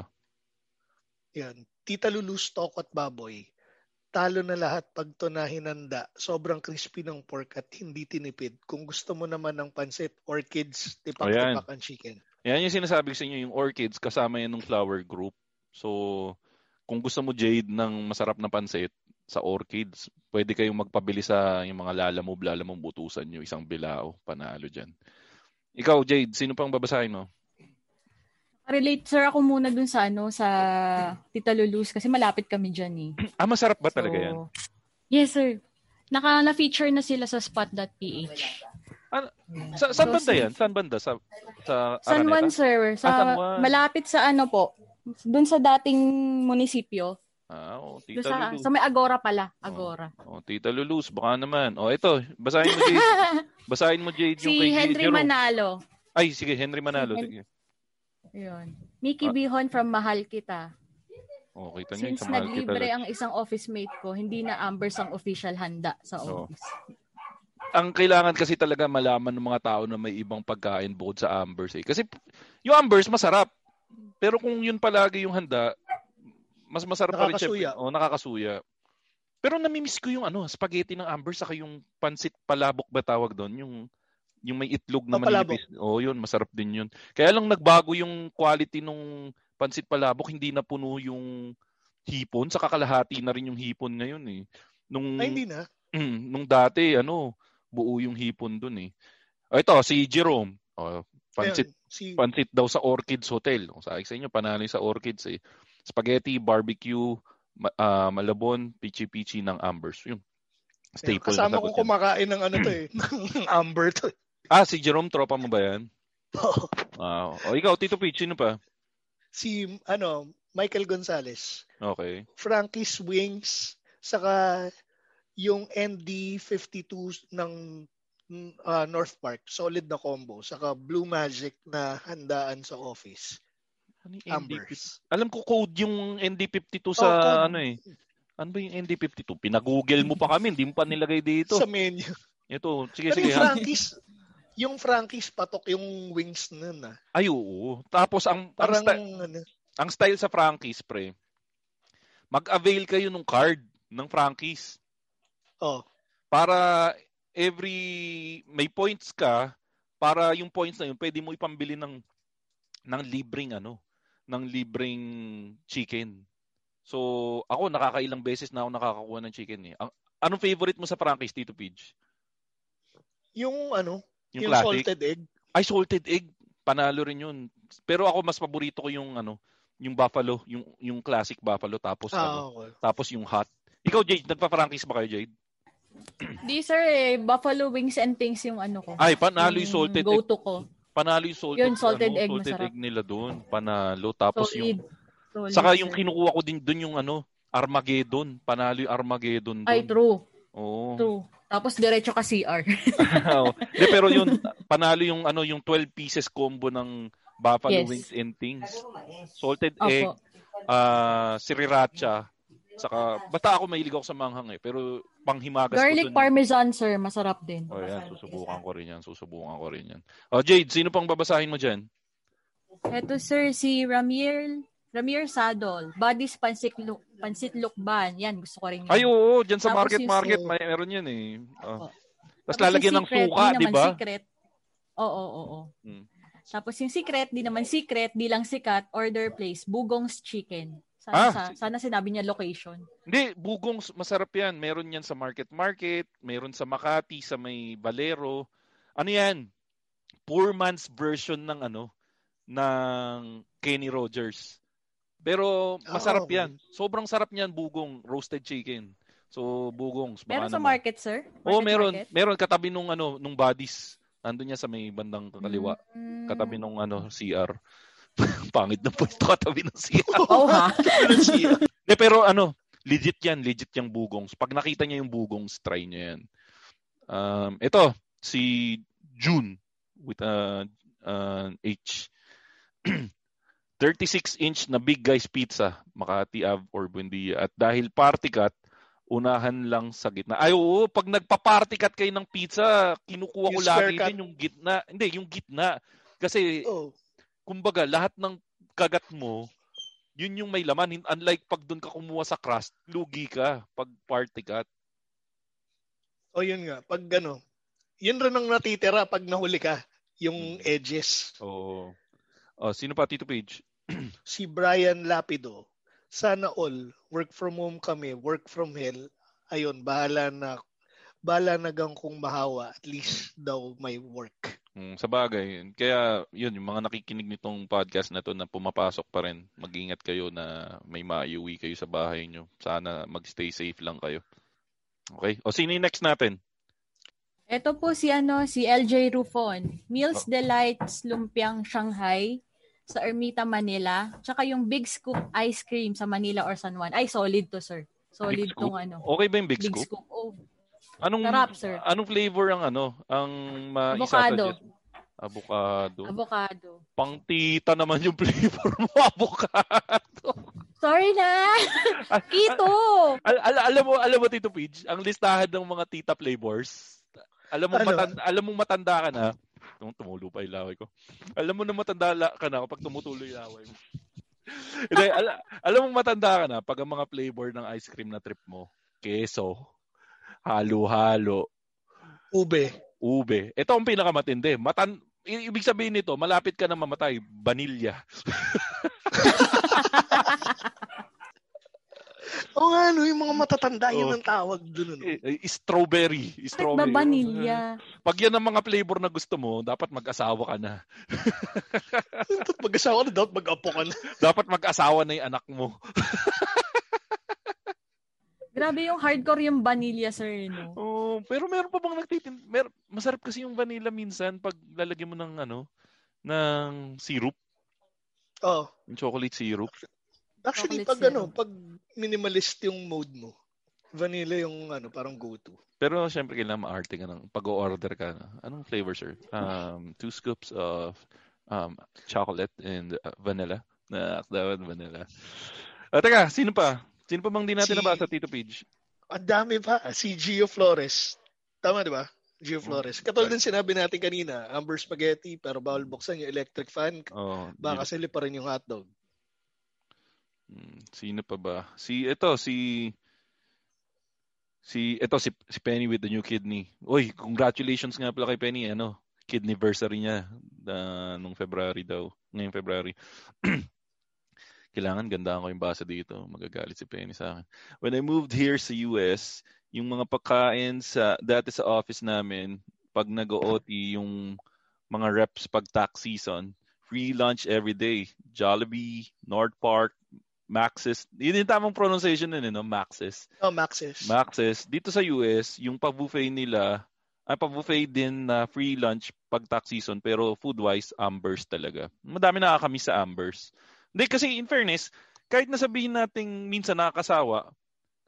Yan. Tita Lulu Stock at Baboy. Talo na lahat pag to na hinanda. Sobrang crispy ng pork at hindi tinipid. Kung gusto mo naman ng pansit, orchids, tipak-tipak ang chicken. Yan yung sinasabi ko sa inyo, yung orchids, kasama yan ng flower group. So, kung gusto mo, Jade, ng masarap na pansit sa orchids, pwede kayong magpabili sa yung mga lalamove, lalamove butusan nyo, isang bilao, panalo dyan. Ikaw, Jade, sino pang babasahin mo? Relate, sir, ako muna dun sa ano, sa Tita Lulus kasi malapit kami dyan eh. Ah, masarap ba talaga So, yan? Yes, sir. Naka na-feature na sila sa spot.ph. Sa, saan So, banda yan? Saan banda? Sa, sa San Juan, Araneta? sir. Sa, Ah, San Juan. Malapit sa ano po, dun sa dating munisipyo. Ah, oh, Tita sa, Lulu. sa may Agora pala. Agora. Oh, Tita Lulus, baka naman. Oh, ito, basahin mo, Jade. basahin mo, Jade, yung si kay Henry Jerome. Manalo. Ay, sige, Henry Manalo. Si Hen- Sige. Yun. Mickey Ah. Bihon from Mahal Kita. Oh, kita niyo yung Since sa mahal kita. naglibre ang isang office mate ko, hindi na Ambers ang official handa sa Oo. office. ang kailangan kasi talaga malaman ng mga tao na may ibang pagkain bukod sa Ambers eh. Kasi yung Ambers masarap. Pero kung yun palagi yung handa, mas masarap pa rin Nakakasuya. syempre. Oh, nakakasuya. Pero namimiss ko yung ano, spaghetti ng Ambers saka yung pansit palabok ba tawag doon, yung yung may itlog na Oh, palabok. manipis. Oh, yun, masarap din yun. Kaya lang nagbago yung quality nung pansit palabok, hindi na puno yung hipon, sa kalahati na rin yung hipon ngayon eh. Nung Ay, hindi na. Mm, nung dati, ano, buo yung hipon dun eh. O ito, si Jerome. O, pansit, Ayan, si, pansit daw sa Orchids Hotel. O, sabi sa inyo, panalo sa Orchids eh. Spaghetti, barbecue, ma- ah, malabon, pichi-pichi ng Ambers. Yun. Staple na kasama ko kumakain ng ano to eh, ng Amber to. Ah, si Jerome, tropa mo ba yan? Ah, o, ikaw, Tito Peach, sino pa? si ano, Michael Gonzalez. Okay. Frankie's Wings, saka yung ND52 ng ah, North Park, solid na combo, saka Blue Magic na handaan sa office. Ano yung ND50? Ambers. Alam ko code yung ND52 sa Oh, code. ano eh. Ano ba yung ND52? Pinag-google mo pa kami, hindi mo pa nilagay dito. Sa menu. Ito, sige, Pero sige. yung ha? Frankie's, yung Frankie's patok yung wings nun ah. Ay, oo. Tapos, ang, ang, Parang sty- ano, ang style sa Frankie's, pre, mag-avail kayo ng card ng Frankie's. oh, Para every, may points ka, para yung points na yun, pwede mo ipambili ng, ng libreng, ano, ng libreng chicken. So, ako, nakakailang beses na ako nakakakuha ng chicken eh. Ang, anong favorite mo sa Frankie's, Tito Pidge? yung ano, Yung, yung, classic? salted egg. Ay, salted egg. Panalo rin yun. Pero ako, mas paborito ko yung, ano, yung buffalo, yung, yung classic buffalo, tapos, ano, Ah, okay. tapos yung hot. Ikaw, Jade, nagpa-Frankie's ba kayo, Jade? Di sir eh, Buffalo Wings and Things yung ano ko. Ay, panalo yung salted egg. go-to ko. Panalo yung salted, Yun, salted ano, egg, salted masarap. egg nila doon. Panalo. Tapos yung, Solid. Solid, saka yung sir. kinukuha ko din doon yung ano, Armageddon. Panalo yung Armageddon doon. Ay, true. Oo. True. Tapos diretso ka CR. De, pero yun, panalo yung ano, yung 12 pieces combo ng Buffalo Yes. Wings and Things. Salted egg, Opo. ah sriracha, saka, basta ako mahilig ako sa manghang eh, pero panghimagas Garlic ko dun. parmesan, sir. Masarap din. Oh, yan, susubukan ko rin yan, susubukan ko rin yan. Oh, Jade, sino pang babasahin mo dyan? Eto, sir, si Ramier Ramier Sadol. Buddies Pansit, Luk, Pansit Lukban. Yan, gusto ko rin yan. Ay, oo, dyan sa Tapos market market, may meron yan eh. Oh. Oo. Tapos lalagyan ng suka, di ba? Secret. Oo, oo, oo. Hmm. Tapos yung secret, di naman secret, di lang sikat, order place, Bugong's Chicken. Sana, Ah, sa, sana sinabi niya location. Hindi, bugong masarap yan. Meron yan sa market market, meron sa Makati, sa may Valero. Ano yan? Poor man's version ng ano, ng Kenny Rogers. Pero masarap Ah, okay. yan. Sobrang sarap niyan, bugong, roasted chicken. So, bugongs. baka Meron sa naman. market, sir? Oo, Market, meron. market? Meron katabi nung ano, nung bodies. Nandun niya sa may bandang kaliwa. Mm. Katabi nung ano, CR. Pangit na pwesto katabi ng CR. Oo, ha? De, pero ano, legit yan, legit yung bugongs. Pag nakita niya yung bugongs, try niya yan. Um, ito, si June with a uh, H. 36 inch na big guys pizza, Makati Ave or Buendia. At dahil party cut, unahan lang sa gitna. Ay, oo, pag nagpa-party cut kayo ng pizza, kinukuha ko Yung lagi square cut. din yung gitna. Hindi, yung gitna. Kasi, Oh. kumbaga, lahat ng kagat mo, yun yung may laman. Unlike pag doon ka kumuha sa crust, lugi ka pag party cut. O yun nga, pag ano, yun rin ang natitira pag nahuli ka, yung Hmm. edges. Oo. Oh, sino pa, Tito Page? Si Brian Lapido, sana all, work from home kami, work from hell. Ayun, bahala na, bahala na gang kung mahawa, at least daw may work. Mm, sa bagay. Kaya, yun, yung mga nakikinig nitong podcast na to na pumapasok pa rin, mag-ingat kayo na may maiuwi kayo sa bahay nyo. Sana mag-stay safe lang kayo. Okay? O, sino yung next natin? Ito po si ano, si LJ Rufon. Meals Delights Lumpiang Shanghai sa Ermita, Manila. Tsaka yung Big Scoop Ice Cream sa Manila or San Juan. Ay, solid to, sir. Solid Big Scoop? tong ano. Okay ba yung Big, Big Scoop? Scoop. Oh, Anong, Sarap, sir. Anong flavor ang ano? Ang Avocado. maisasuggest? Avocado. avocado. Pang tita naman yung flavor mo, avocado. Sorry na! Kito! Al- al- alam mo, alam mo Tito Pidge, ang listahan ng mga tita flavors. Alam mo Ano? matanda, alam mo matanda ka na. Tum- Tumulo pa yung laway ko. Alam mo na matanda ka na kapag tumutuloy yung laway mo. Hindi, al- alam mo matanda ka na pag ang mga flavor ng ice cream na trip mo, keso, halo-halo, Ube. ube. Ito ang pinakamatindi. Matan i- ibig sabihin nito, malapit ka na mamatay, vanilla. O nga, ano, yung mga matatanda, yun Oh. ang tawag dun. Ano? Eh, eh, strawberry. Strawberry. vanilya? Pag yan ang mga flavor na gusto mo, dapat mag-asawa ka na. Dapat mag-asawa na, dapat mag-apo ka na. Dapat mag-asawa na yung anak mo. Grabe yung hardcore yung vanilya, sir, no? Oh, pero meron pa bang nagtitin? Mer masarap kasi yung vanilla minsan pag lalagyan mo ng ano, ng syrup, Oh. yung chocolate syrup. Actually, Chocolate pag syrup. ano, pag minimalist yung mode mo, vanilla yung ano, parang go-to. Pero syempre kailangan maarte ka ng pag-order ka. Anong flavor, sir? Um, two scoops of um, chocolate and uh, vanilla. Na dapat vanilla. Ah, teka, sino pa? Sino pa bang di natin Si- nabasa, Tito Page? Ang dami pa. Si Gio Flores. Tama, di ba? Gio Mm. Flores. Katulad din sinabi natin kanina, Amber Spaghetti, pero bawal buksan yung electric fan. Oh, Baka sili pa rin yung hotdog. Hmm, sino pa ba? Si ito si si ito si, si Penny with the new kidney. Uy, congratulations nga pala kay Penny ano, kidneyversary niya na nung February daw, ngayong February. Kailangan gandaan ko yung basa dito. Magagalit si Penny sa akin. When I moved here sa US, yung mga pagkain sa dati sa office namin, pag nag-OT yung mga reps pag tax season, free lunch every day. Jollibee, North Park, Maxis. Yun yung tamang pronunciation nun, eh, no? Maxis. Oh, Maxis. Maxis. Dito sa US, yung pa-buffet nila, ay pa-buffet din na free lunch pag tax season, pero food-wise, Ambers talaga. Madami nakakamiss sa Ambers. Hindi, kasi in fairness, kahit na sabihin nating minsan nakakasawa,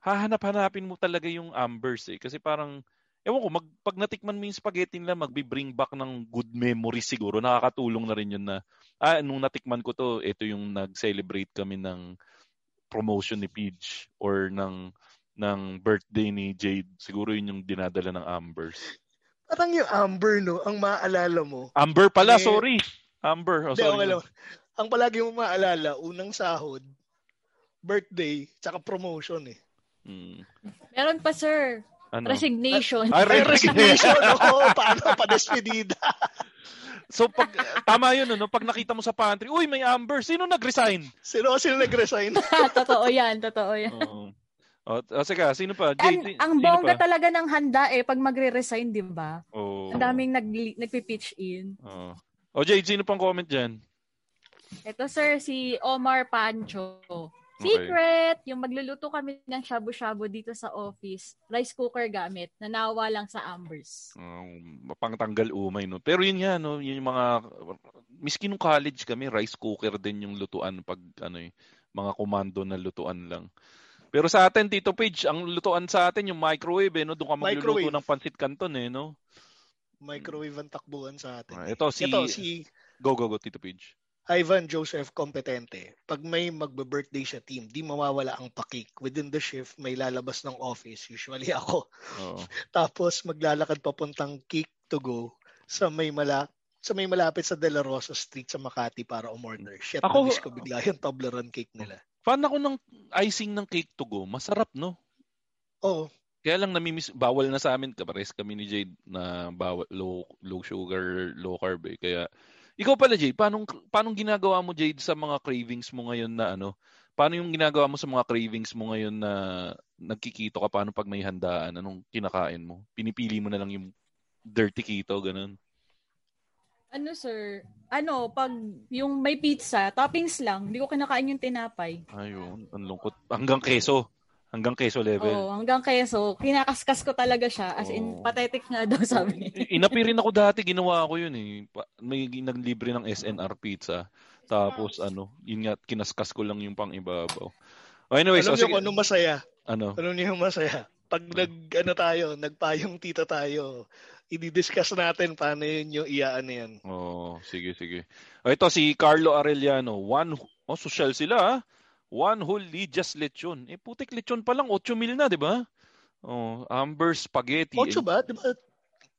hahanap-hanapin mo talaga yung Ambers eh. Kasi parang, ewan ko, mag, pag natikman mo yung spaghetti nila, magbi-bring back ng good memories siguro. Nakakatulong na rin yun na, ah, nung natikman ko to, ito yung nag-celebrate kami ng promotion ni Peach or ng ng birthday ni Jade. Siguro yun yung dinadala ng Ambers. Parang yung Amber, no? Ang maaalala mo. Amber pala, Eh, sorry. Amber. Oh, sorry. okay lang. Ang palagi mo maalala, unang sahod, birthday, tsaka promotion eh. Hmm. Meron pa, sir. Ano? Resignation. Ay, Ay, resignation. Oo, paano pa despedida? So pag tama yun ano, pag nakita mo sa pantry, uy, may Amber. Sino nag-resign? Sino sino nag-resign? totoo yan, totoo yan. Oo. Oh, oh, sige, sino pa? JT, ang sino bongga pa? talaga ng handa eh, pag magre-resign, di ba? Oh. Ang daming nag, nagpi-pitch in. Oh. Oh, Jade, sino pang comment dyan? Ito sir, si Omar Pancho. Okay. Secret! Yung magluluto kami ng shabu-shabu dito sa office. Rice cooker gamit. Nanawa lang sa Ambers. Um, pangtanggal umay, no? Pero yun nga, no? Yun yung mga, miski nung college kami, rice cooker din yung lutuan pag, ano eh, mga komando na lutuan lang. Pero sa atin, Tito Page, ang lutuan sa atin yung microwave, eh, no? Doon ka magluluto Microwave. ng pancit canton, eh, no? Microwave ang takbuhan sa atin. Ah, eh. ito, si- Ito, si Go, go, go, Tito Page. Ivan Joseph Competente. Pag may magbe-birthday siya team, di mawawala ang pakik. Within the shift, may lalabas ng office. Usually ako. Oo. Tapos maglalakad papuntang Cake to Go sa may mala sa may malapit sa De La Rosa Street sa Makati para umorder. Shit, Ako- ko bigla yung Toblerone cake nila. Fan ako ng icing ng cake to go. Masarap, no? Oh, Kaya lang namimiss, bawal na sa amin, kapares kami ni Jade na bawal, low, low sugar, low carb eh. Kaya, ikaw pala Jade, paano, paano ginagawa mo Jade sa mga cravings mo ngayon na ano? Paano yung ginagawa mo sa mga cravings mo ngayon na nagkikito ka? Paano pag may handaan? Anong kinakain mo? Pinipili mo na lang yung dirty keto, ganun? Ano sir, ano, pag yung may pizza, toppings lang, hindi ko kinakain yung tinapay. Ayun, ang lungkot. Hanggang keso. Hanggang keso level. Oo, hanggang keso, kinakaskas ko talaga siya. As Oo. in, pathetic nga daw sabi. I- Inapi rin ako dati, ginawa ko yun eh. Pa- May naglibre ng SNR pizza. Tapos ano, yun nga, kinaskas ko lang yung pang ibabaw. Oh, anyways, alam oh, niyo sige. kung ano masaya? Ano? Alam niyo yung masaya? Pag nag, ano tayo, nagpayong tita tayo, i-discuss natin paano yun yung iyaan yan. Oh, sige, sige. Oh, ito si Carlo Arellano. One, oh, social sila ah. One whole Lidias lechon. Eh, putik lechon pa lang, 8 mil na, di ba? Oh, Amber spaghetti. Ocho ba? Di ba?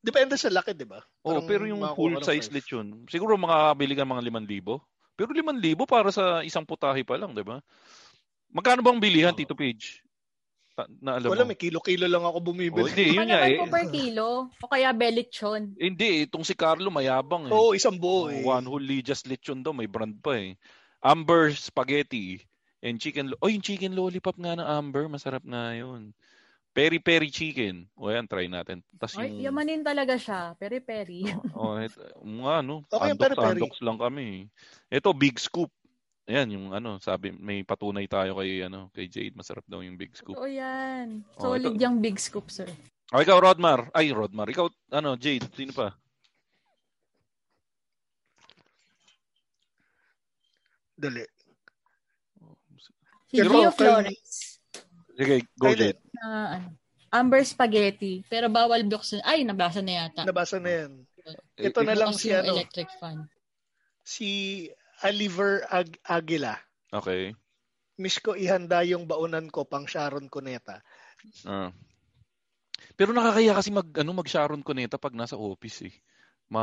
Depende sa laki, di ba? Oh, Parang pero yung full size lechon, siguro makakabili ka mga 5,000. Pero 5,000 para sa isang putahe pa lang, 'di ba? Magkano bang bilihan, Oo. Tito Page? Na alam Wala, mo. may kilo-kilo lang ako Oh, bumibili. hindi, Baka yun nga eh. per kilo. O kaya belechon. Eh, Hindi, itong si Carlo mayabang eh. Oo, isang buo eh. One whole Lidias lechon daw, may brand pa eh. Amber spaghetti and chicken. Lo- oh, yung chicken lollipop nga ng Amber, masarap nga yun. Peri peri chicken. O yan, try natin. Ay, yung... yamanin talaga siya. Peri-peri. Oh, et, mga ano, Okay, andoks, peri-peri. andoks lang kami. Ito, Big Scoop. Ayan, yung ano, sabi, may patunay tayo kay, ano, kay Jade. Masarap daw yung Big Scoop. Oo yan. Oh, Solid ito- yung big scoop, sir. O, ikaw, Rodmar. Ay, Rodmar. Ikaw, ano, Jade. Sino pa? Dali. Si Pero Gio kay- Flores. Sige, go, Jade. Ano, Amber Spaghetti. Pero bawal buksan. Ay, nabasa na yata. Nabasa na yan. Eh, Ito na lang si ano, electric fan. si Oliver Ag- Aguila. Okay. Miss ko ihanda yung baunan ko pang Sharon Cuneta. Ah. Pero nakakaya kasi mag ano mag Sharon Cuneta pag nasa office eh. Ma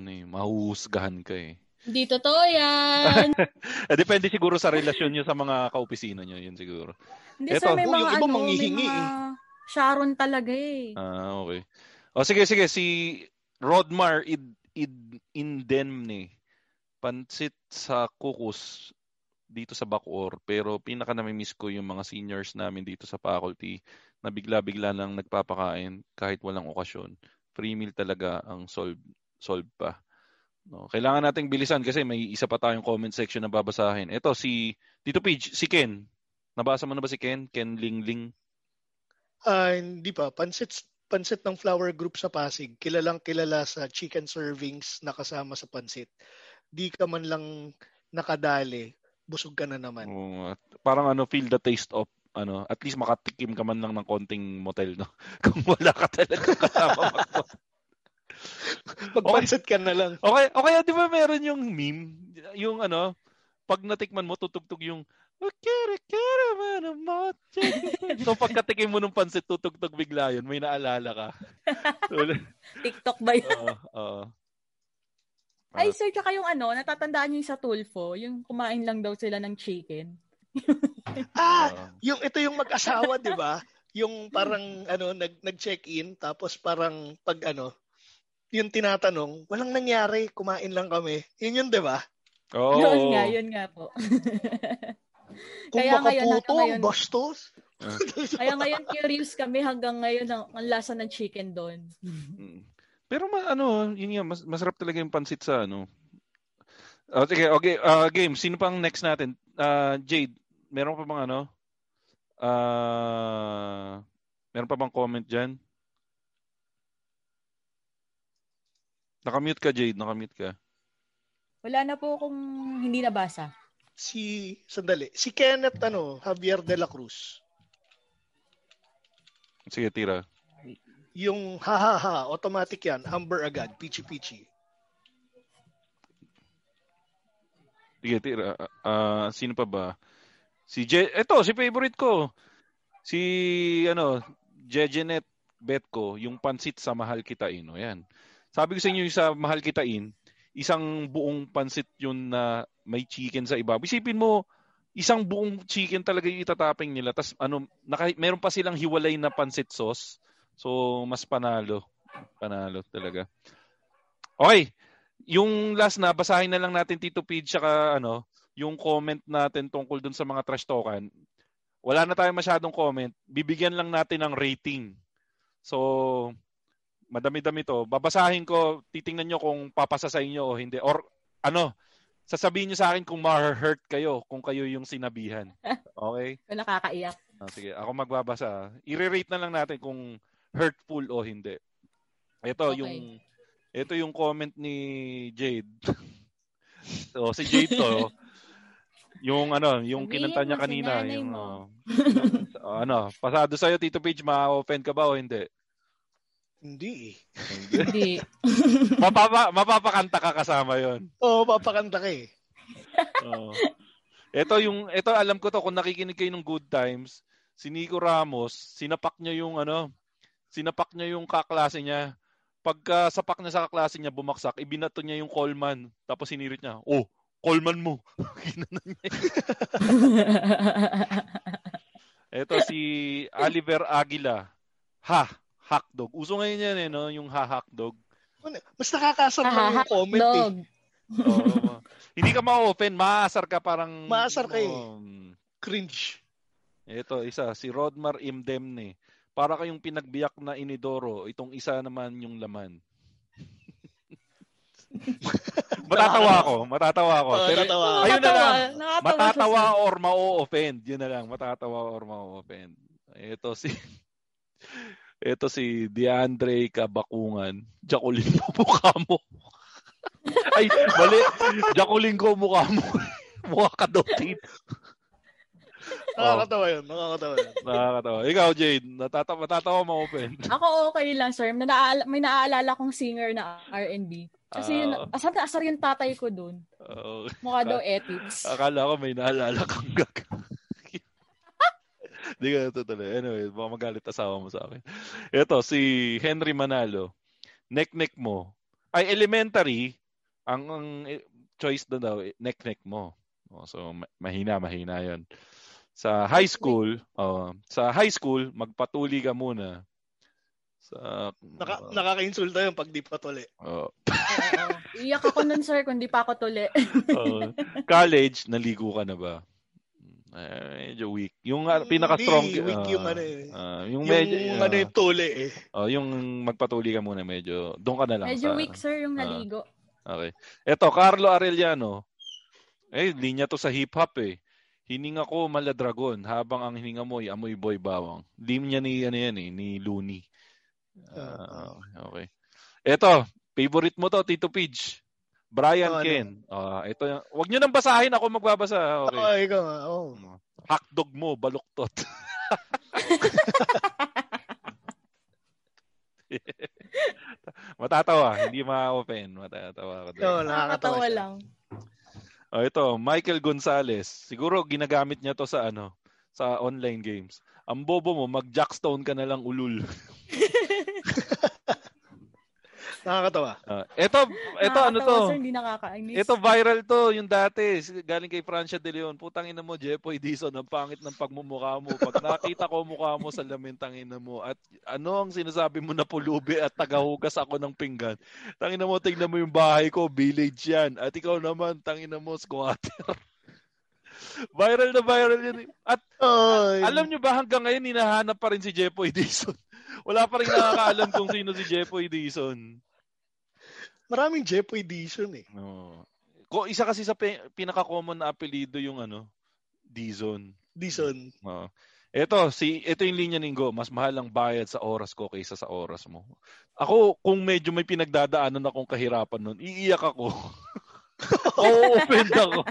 ano eh, mahuhusgahan ka eh. Hindi totoo yan. Eh, depende siguro sa relasyon niyo sa mga kaopisina niyo, yun siguro. Hindi Eto. sir, may Oh, mga yung iba ano, may manghihingi mga Sharon talaga eh. Ah, okay. O sige, sige si Rodmar id, id Indemne. Pansit sa kukus dito sa Bacoor pero pinaka namimiss ko yung mga seniors namin dito sa faculty na bigla-bigla lang nagpapakain kahit walang okasyon. Free meal talaga ang solve solve pa. No, kailangan nating bilisan kasi may isa pa tayong comment section na babasahin. Ito si Tito Page, si Ken. Nabasa mo na ba si Ken? Ken Lingling. Ah, hindi pa. Pansit, pansit ng flower group sa Pasig. Kilalang kilala sa chicken servings na kasama sa pansit. Di ka man lang nakadali, busog ka na naman. Oo, at parang ano, feel the taste of ano, at least makatikim ka man lang ng konting motel, no? Kung wala ka talaga kasama mag Magpansit ka na lang. Okay, okay, di ba meron yung meme? Yung ano, pag natikman mo, tutugtog yung Kere, kere, man, So pagkatikim mo ng pansit, tutugtog bigla yun. May naalala ka. TikTok ba yun? Oo, oo. Ay sir, tsaka yung ano, natatandaan niyo yung sa Tulfo, yung kumain lang daw sila ng chicken. Ah, yung ito yung mag-asawa, 'di ba? Yung parang ano nag nag-check-in tapos parang pag ano yung tinatanong, walang nangyari, kumain lang kami. Yun yun, 'di ba? Oo. Yun nga, yun nga po. Kung Kaya ngayon, makaputo, ngayon- bastos. Kaya ngayon curious kami hanggang ngayon ang, ang lasa ng chicken doon. Mm. Pero ma- ano, yun nga, mas, masarap talaga yung pansit sa ano. Oh, sige, okay, ah, game. Sino pang next natin? Ah, Jade, meron pa bang ano? Ah, meron pa bang comment dyan? Nakamute ka, Jade. Nakamute ka. Wala na po kung hindi nabasa. Si sandali, si Kenneth ano, Javier de la Cruz. Sige, tira. Yung ha ha ha, automatic yan. Amber agad. Pichi pichi. Sige, tira. Ah, sino pa ba? Si Je, eto, si favorite ko. Si, ano, Jejenet Betko, yung pansit sa Mahal Kitain. O yan. Sabi ko sa inyo sa Mahal Kitain, isang buong pansit yun na may chicken sa ibabaw. Isipin mo, isang buong chicken talaga yung itatapping nila. Tapos ano, naka, meron pa silang hiwalay na pansit sauce. So, mas panalo. Panalo talaga. Okay. Yung last na, basahin na lang natin Tito Page saka ano, yung comment natin tungkol dun sa mga trash talkan. Wala na tayong masyadong comment. Bibigyan lang natin ng rating. So, madami-dami to. Babasahin ko, titingnan nyo kung papasa sa inyo o hindi. Or ano, sasabihin nyo sa akin kung ma-hurt kayo, kung kayo yung sinabihan. Okay? Kung nakakaiyak. Ah, sige, ako magbabasa. I-rate na lang natin kung hurtful o hindi. Ito Okay. yung ito yung comment ni Jade. so si Jade to yung ano, yung Sabihin kinanta niya kanina, yung uh, ano, pasado sa'yo Tito Page, ma-offend ka ba o hindi? Hindi eh. Hindi. Mapapa, mapapakanta ka kasama yon. Oo, papakanta ka eh. Oo. Ito yung ito alam ko to kung nakikinig kayo ng Good Times, si Nico Ramos, sinapak niya yung ano, sinapak niya yung kaklase niya. Pagka sapak niya sa kaklase niya bumaksak, ibinato niya yung Coleman, tapos sinirit niya. Oh, Coleman mo. Ginanon niya. Ito si Oliver Aguila. Ha, hotdog. Uso ngayon yan eh, no? Yung ha, hotdog. Ano, Mas nakakasar lang yung comment eh. Oo. Hindi ka ma-open, maasar ka parang... Maasar ka eh. Um, Cringe. Ito, isa, si Rodmar Imdemne. Para kayong pinagbiyak na inidoro, itong isa naman yung laman. matatawa ako, matatawa ako. Oo, Pero, tatawa. ayun na lang. Nakakatawa Matatawa siya. or ma-offend. Yun na lang, matatawa or ma-offend. Ito si... Ito si DeAndre Kabakungan. Jacqueline mo mukha mo. Ay, mali. Jacqueline ko mukha mo. mukha ka daw, Tin. Nakakatawa yun. Nakakatawa yun. Nakakatawa. Ikaw, Jade, natatawa, matatawa ma-open. Ako okay lang, sir. Na naala- may naaalala kong singer na R&B. Kasi yun, Ah. asar na asar yung tatay ko dun. Oo. Mukha daw ethics. akala ko may naalala kang gag. Hindi ka natutuloy. Anyway, baka magalit asawa mo sa akin. Ito, si Henry Manalo. Neck-neck mo. Ay, elementary, ang, ang eh, choice doon daw, eh, neck-neck mo. Oh, so, ma- mahina, mahina yon Sa high school, oh, sa high school, magpatuli ka muna. Sa, Naka, nakaka-insulta yun pag di pa tuli. Oo. Iyak ako nun, sir, kung di pa ako tuli. oh, college, naligo ka na ba? Eh, medyo weak. Yung uh, pinaka-strong... Hindi, weak ah, yung ano eh. ah, yung Yung, medyo... ano yung tuli eh. oh, yung magpatuli ka muna medyo... Doon ka na lang Medyo sa... weak, sir, yung Ah. naligo. Okay. Eto, Carlo Arellano. Eh, linya to sa hip-hop eh. Hininga ko maladragon habang ang hininga mo ay amoy boy bawang. Linya ni ano yan eh, ni Looney. Ah, okay. Eto, favorite mo to, Tito Pidge. Brian Oh, ano? Ken. Ah, ito yung, wag niyo nang basahin, ako magbabasa. Okay. Oo, ikaw nga. Oh. Hotdog mo, baluktot. Matatawa, hindi ma-open. Matatawa. Oo, nakakatawa Nakakatawa lang. Oh, ito, Michael Gonzalez. Siguro ginagamit niya to sa ano, sa online games. Ang bobo mo, mag-jackstone ka na lang ulul. Nakakatawa. Ah, ito, ito ano to? Sir, hindi nakakainis. Ito viral to, yung dati, galing kay Francia De Leon. Putang ina mo, Jepoy Dizon, ang pangit ng pagmumukha mo. Pag nakita ko mukha mo sa lamin, tangina mo. At ano ang sinasabi mo na pulubi at tagahugas ako ng pinggan? Tangina mo, tingnan mo yung bahay ko, village yan. At ikaw naman, tangina mo, squatter. viral na viral yan. eh. At Oh, alam nyo ba hanggang ngayon hinahanap pa rin si Jepoy Dizon? Wala pa rin nakakaalam kung sino si Jepoy Dizon. Maraming Jepo edition eh. No. Ko isa kasi sa pi- pinaka-common na apelyido yung ano, Dizon. Dizon. Oo. Ito, si ito yung linya ninggo, mas mahal ang bayad sa oras ko kaysa sa oras mo. Ako, kung medyo may pinagdadaanan akong kahirapan nun, iiyak ako. Oo, offend ako.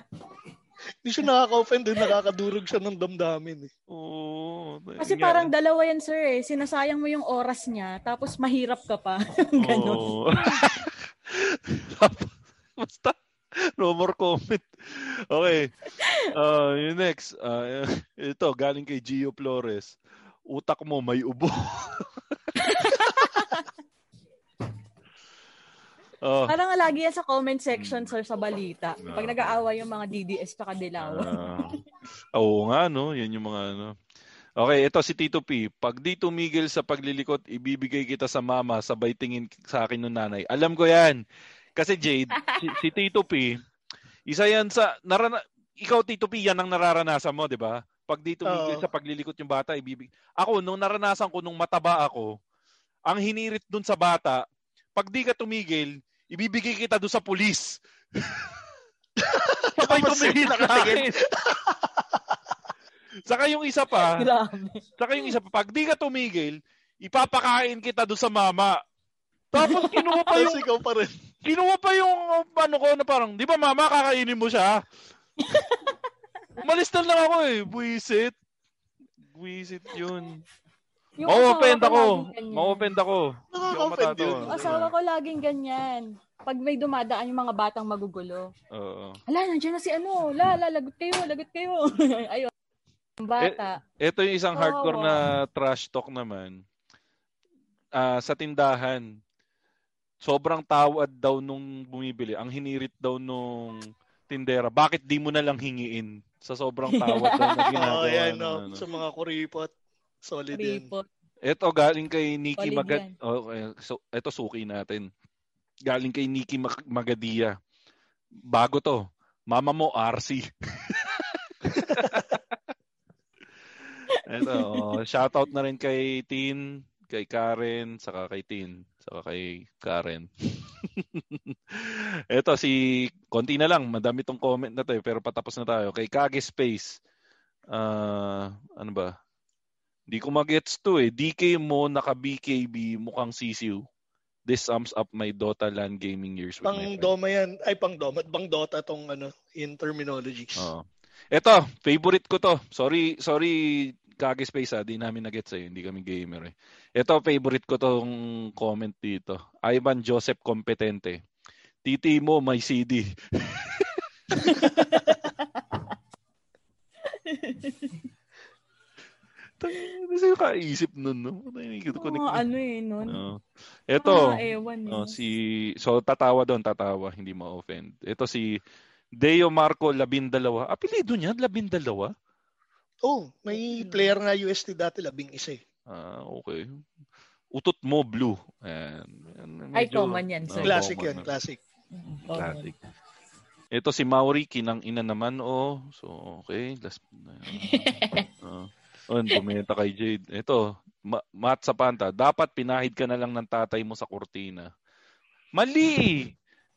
Hindi siya nakaka-offend din, nakakadurog siya ng damdamin eh. Oo, Kasi parang dalawa yan, sir eh. Sinasayang mo yung oras niya, tapos mahirap ka pa. Ganon. Oo. Basta, no more comment. Okay. Uh, yung next. Uh, ito, galing kay Gio Flores. Utak mo may ubo. oh, Parang lagi yan sa comment section, sir, sa balita. Pag nag-aaway yung mga DDS tsaka Dilaw. ah, oo nga, no? Yan yung mga ano. Okay, ito si Tito P. Pag di tumigil sa paglilikot, ibibigay kita sa mama, sabay tingin sa akin ng nanay. Alam ko yan. Kasi Jade, si, si Tito P, isa yan sa, narana, ikaw Tito P, yan ang nararanasan mo, di ba? Pag di tumigil Oo. sa paglilikot yung bata, ibibig. Ako, nung naranasan ko, nung mataba ako, ang hinirit dun sa bata, pag di ka tumigil, ibibigay kita doon sa pulis. Sabay tumigil akin. Saka yung isa pa, saka yung isa pa, pag di ka tumigil, ipapakain kita doon sa mama. Tapos kinuha pa Tapos yung ikaw pa rin. Kinuha pa yung uh, ano ko na parang, di ba mama, kakainin mo siya? Umalis na lang ako eh. Buisit. Buisit yun. Yung Ma-offend ako. Ma-offend ako. Nakaka-offend yun. Yung asawa ko laging ganyan. Pag may dumadaan yung mga batang magugulo. Oo. Ala, nandiyan na si ano. La, la, lagot kayo, lagot kayo. Ayun. Ang bata. Ito yung isang hardcore Oo. na trash talk naman. Ah, sa tindahan, sobrang tawad daw nung bumibili. Ang hinirit daw nung tindera, bakit di mo na lang hingiin? Sa sobrang tawad daw na ginagawa. Oo, yan, ng no. ano. Sa mga kuripot. Solid yan. Ripot. Ito galing kay Nikki Solid Magad. yan. Okay, so ito suki natin. Galing kay Nikki Mag- Magadia. Bago to. Mama mo RC. ito, oh, shoutout na rin kay Tin, kay Karen, saka kay Tin, saka kay Karen. ito si konti na lang, madami tong comment na to eh, pero patapos na tayo. Kay Kage Space. Ah, ano ba? Di ko magets to eh. DK mo naka BKB mukhang sisiw. This sums up my Dota LAN gaming years with Pang my. Doma yan. Ay, pang Doma. Pang Dota tong ano, in terminologies. Oo. Ito, favorite ko to. Sorry, sorry Kage Space ah, di namin nagets eh. Hindi kami gamer eh. Ito, favorite ko tong comment dito. Ivan Joseph Competente. Titi mo, may CD. Ano sa'yo kaisip nun, no? Mga ano eh, nun. No. Ito, Mga ewan eh. oh, si so tatawa doon, tatawa, hindi ma-offend. Ito si Deo Marco Labindalawa. Apelido niya, Labindalawa? Oh, may player nga UST dati, labing isa eh. Ah, okay. Utot mo, blue. Ayan. Ay, Medyo- common yan, sir. Classic common yan, na. classic. Classic. Ito si Mauri, kinang ina naman, oh. So, okay. Last, uh, oh, bumenta kay Jade. Ito, Ma- Matt Sapanta, dapat pinahid ka na lang ng tatay mo sa kurtina. Mali!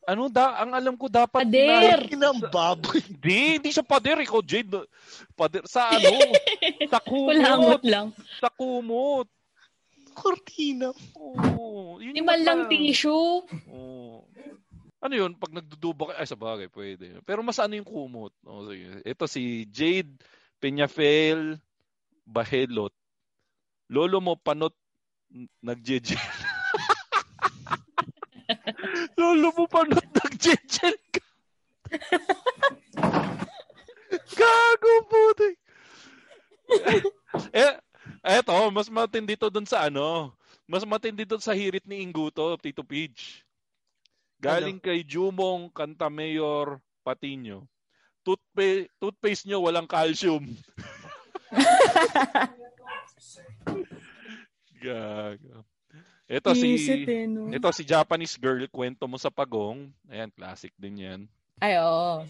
Ano da? Ang alam ko dapat Pader! pinahid- Inang baboy. Hindi, hindi siya pader. Ikaw, Jade. Pader. Sa ano? sa Kulangot kumot. lang. Sa kumot. Cortina. Oo. Yun Di man lang tissue. Oo. Ano yun? Pag nagduduba ka, ay sa bagay, pwede. Pero mas ano yung kumot? O, sige. Ito si Jade Peñafel Bahelot. Lolo mo panot n- nagjejel. Lolo mo panot nagjejel ka. Gago puti. eh, eto, mas matindi to dun sa ano. Mas matindi doon sa hirit ni Inguto, Tito Pidge. Galing kay Jumong Cantamayor Patiño. Toothpaste, toothpaste nyo walang calcium. Gago. Ito si eh, no? ito si Japanese girl, kwento mo sa pagong. Ayan, classic din 'yan. Ay, oo.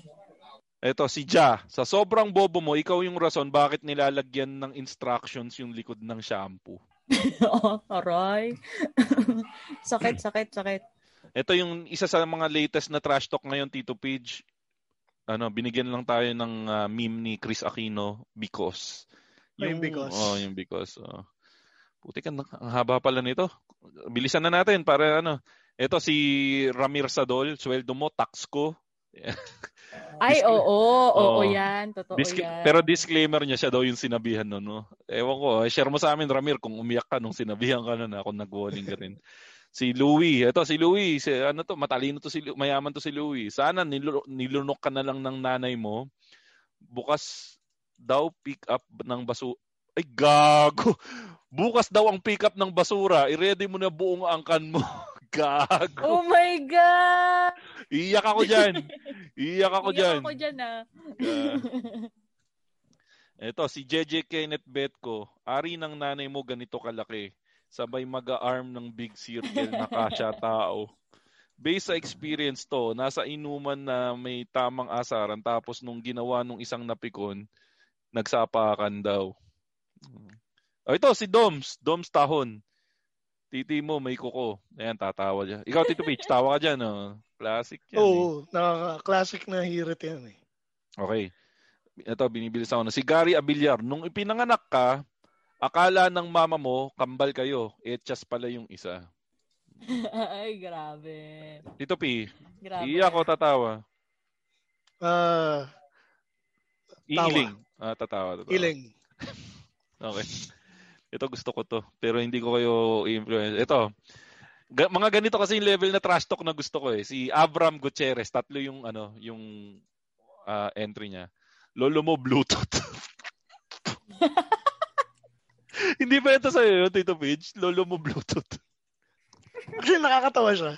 Ito si Ja, sa sobrang bobo mo, ikaw yung rason bakit nilalagyan ng instructions yung likod ng shampoo. Oo, aray. sakit, sakit, sakit. Ito yung isa sa mga latest na trash talk ngayon, Tito Page. Ano, binigyan lang tayo ng ah, meme ni Chris Aquino, Because. Yung Because. Oh, yung Because. Oh. Puti ka, ang haba pala nito. Bilisan na natin para ano. Ito si Ramir Sadol, sweldo mo, tax ko. Ay, oo, oo, Oo. yan. Totoo Disc- yan. pero disclaimer niya siya daw yung sinabihan no, no? Ewan ko, eh, share mo sa amin Ramir kung umiyak ka nung sinabihan ka na na kung nag-walling ka rin. si Louie, ito si Louie, si, ano to, matalino to si mayaman to si Louie. Sana nilu- nilunok ka na lang ng nanay mo. Bukas daw pick up ng basu Ay gago. Bukas daw ang pick up ng basura. I-ready mo na buong angkan mo. gago. Oh my God! Iiyak ako diyan. Iiyak ako Iyak diyan. ako dyan, ah. Ah. Ito, si JJ Kenneth Betko. Ari ng nanay mo ganito kalaki. Sabay mag-arm ng big circle na kasya tao. Based sa experience to, nasa inuman na may tamang asaran tapos nung ginawa nung isang napikon, nagsapakan daw. Oh, ito, si Doms. Doms Tahon. Titi mo, may kuko. Ayan, tatawa dyan. Ikaw, Tito Peach, tawa ka dyan. Oh. Classic yan. eh. Oo, nakaka-classic na hirit yan eh. Okay. Ito, binibilis ako na. Si Gary Abilyar, nung ipinanganak ka, akala ng mama mo, kambal kayo. Etchas pala yung isa. Ay, grabe. Tito P, Grabe. iiyak o tatawa? Ah, Tawa. Iiling. Ah, tatawa, tatawa. iling. Okay. Ito gusto ko to. Pero hindi ko kayo i-influence. Ito. Ga- mga ganito kasi yung level na trash talk na gusto ko eh. Si Abram Gutierrez, tatlo yung ano, yung ah, entry niya. Lolo mo Bluetooth. hindi ba ito sa'yo yun, Tito Pidge? Lolo mo Bluetooth. Kasi nakakatawa siya.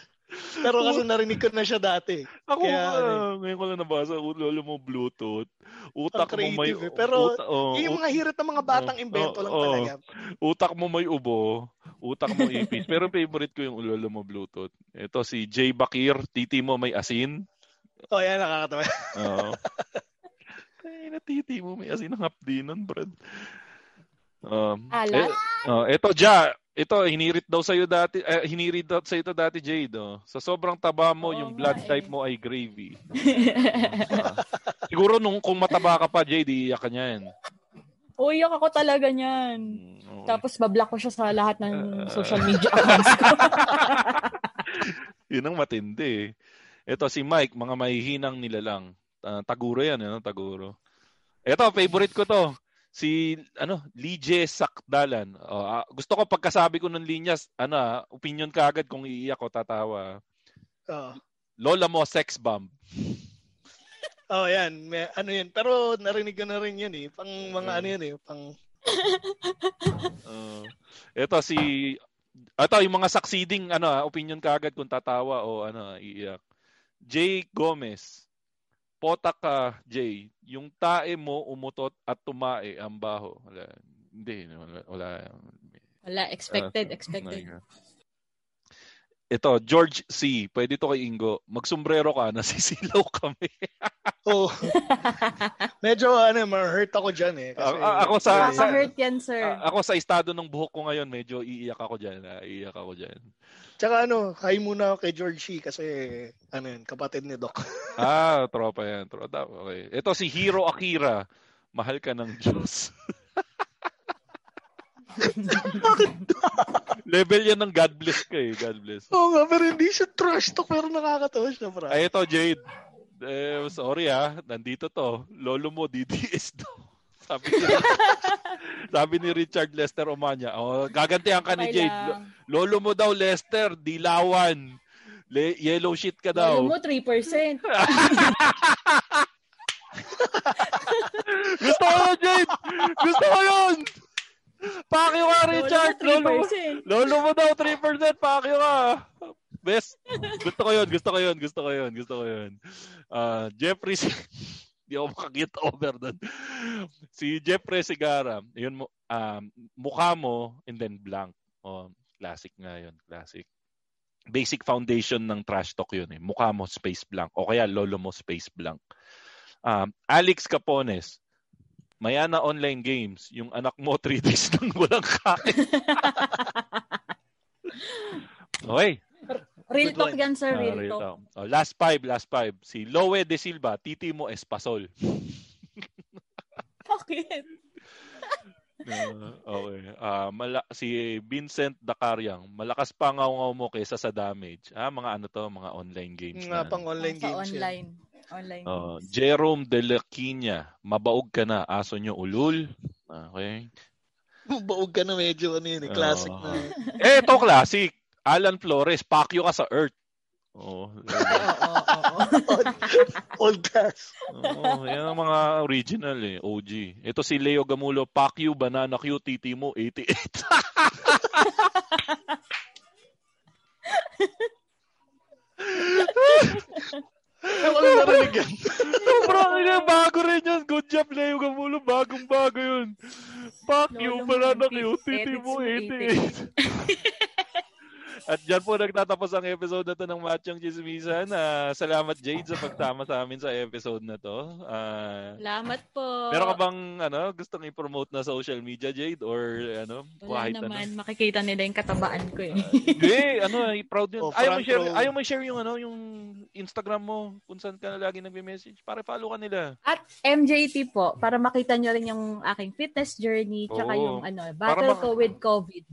Pero kasi narinig ko na siya dati. Ako, Kaya, ano ngayon ko lang nabasa, lolo mo Bluetooth. Utak mo may... eh. Pero, uta- oh, yung mga hirit ng mga batang Oh, invento oh, lang oh. talaga. utak mo may ubo, utak mo ipis. Pero favorite ko yung lolo mo Bluetooth. Ito si Jay Bakir, titi mo may asin. Oh, yan, nakakatawa. Oo. Ay, na titi mo may asin ang hapdi nun, Brad. Um, Alat? eh, oh, ito, Ja. Ito, hinirit daw sa'yo dati, eh, hinirit daw sa'yo ito dati, Jade. Oh. Sa sobrang taba mo, Oo yung blood eh. type mo ay gravy. Ah. Siguro nung kung mataba ka pa, Jade, iiyak ka niyan. Uy, ako talaga niyan. Mm, okay. Tapos bablock ko siya sa lahat ng social media accounts ko. Yun ang matindi. eh. Ito si Mike, mga mahihinang nilalang. Uh, taguro yan, ano, taguro. Ito, favorite ko to. Si, ano, Lige Sakdalan. Oh, ah, gusto ko pagkasabi ko ng linyas, ano, ah, opinion ka agad kung iiyak o tatawa. Oh. Lola mo, sex bomb. oh, yan. May, ano yan. Pero narinig ko na rin yan eh. Pang mga Mm. ano yan eh. Pang, Uh, ito si ito yung mga succeeding ano opinion kaagad kung tatawa o ano iiyak. Jay Gomez. Potak ka, Jay. Yung tae mo umutot at tumae ang baho. Wala. Hindi, wala. wala. Wala, expected, Ah, expected. Ito, George C. Pwede to kay Ingo. Magsombrero ka, nasisilaw kami. oh. Medyo ano, ma-hurt ako dyan eh. Kasi, A- ako sa- sa- Nakaka-hurt yan, sir. A- ako sa estado ng buhok ko ngayon, medyo iiyak ako dyan. ah, Iiyak ako dyan. Tsaka ano, hi muna ako kay George C. Kasi ano yun, kapatid ni Doc. Ah, tropa yan. Tropa. Okay. Ito si Hiro Akira. Mahal ka ng Diyos. Level yan ng God bless ka eh. God bless. Oo nga, pero hindi siya trash talk, pero nakakatawa siya, bro. Ay, ito, Jade. Eh, sorry ah. Nandito to. Lolo mo, DDS daw. Sabi ni, sabi ni Richard Lester Omanya. Oh, gagantihan ka ni Jade. lang. Lolo mo daw, Lester, dilawan. Le- yellow shit ka daw. Lolo mo, 3%. Gusto ko yun, Jade! Gusto ko! Pakyo ka, Richard! Lolo mo, Lolo, 3%. lolo mo daw, 3%! Pakyo ka! Best! Gusto ko yun, gusto ko yun, gusto ko yun, gusto ko yun. Ah, Jeffrey, di ako makakita over doon. Si Jeffrey Sigara, yun um, mukha mo, and then blank. Oh, classic nga yun, classic. Basic foundation ng trash talk yun eh. Mukha mo, space blank. O kaya lolo mo, space blank. Um, Alex Capones, Mayana Online Games, yung anak mo 3 days nang walang kain. okay. Real talk yan, sir. Ah, Real real talk. talk. Oh, last five, last five. Si Loe De Silva, titi mo Espasol. Bakit? Ah, okay. Ah, mala- si Vincent Dacariang, malakas pa ngaw mo kaysa sa damage. Ah, mga ano to, mga online games Nga na. pang online sa games yan. Online. Oh, memes. Jerome De La Quina, mabaog ka na, aso nyo ulul. Okay. Baog ka na medyo ano yun, eh, classic Oo. na. Eh, ito classic. Alan Flores, pakyo ka sa Earth. Oh, Oo, oo, oo. Old class. oh, yan ang mga original eh, OG. Ito si Leo Gamulo, pakyo, banana Q, titi mo, 88. Eh, wala narinig yan. Sobrang ina, bago rin yun. Good job, Leo Gamulo. Bagong bago yun. Fuck you, banana Q, edits titi mo, mo, 88. At dyan po nagtatapos ang episode na to ng Machong Chismisan. Ah, salamat Jade sa pagtama sa amin sa episode na to. Ah, Salamat po. meron ka bang ano, gustong i-promote na social media Jade or ano, Wala kahit naman. ano? Makikita nila yung katabaan ko eh. Hindi, ano, i-proud yun. Oh, ayaw mo share, row. ayaw mo share yung ano, yung Instagram mo kung saan ka lagi nagme-message. Para follow ka nila. At MJT po, para makita nyo rin yung aking fitness journey, tsaka Oo. yung ano, Para battle ma- ko with COVID.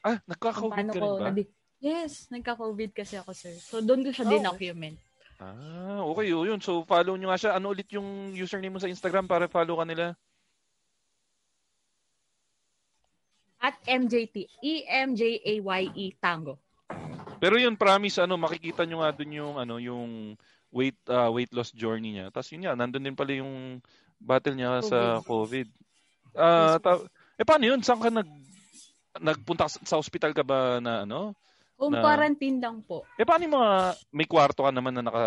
Ah, nagka-COVID ka ko rin ba? nabi- Yes, nagka-COVID kasi ako, sir. So, doon ko siya Oh. dinocument. Ah, okay yun. So, follow nyo nga siya. Ano ulit yung username mo sa Instagram para follow ka nila? At MJT, E-M-J-A-Y-E Tango. Pero yun, promise, ano, makikita nyo nga dun yung, ano, yung weight, ah, weight loss journey niya. Tapos yun nga, nandun din pala yung battle niya sa COVID. Ah, Yes, ta- eh, paano yun? Saan ka nag, nagpunta sa hospital ka ba na, ano? Home Na- quarantine lang po. Eh, paano yung mga, may kwarto ka naman na naka,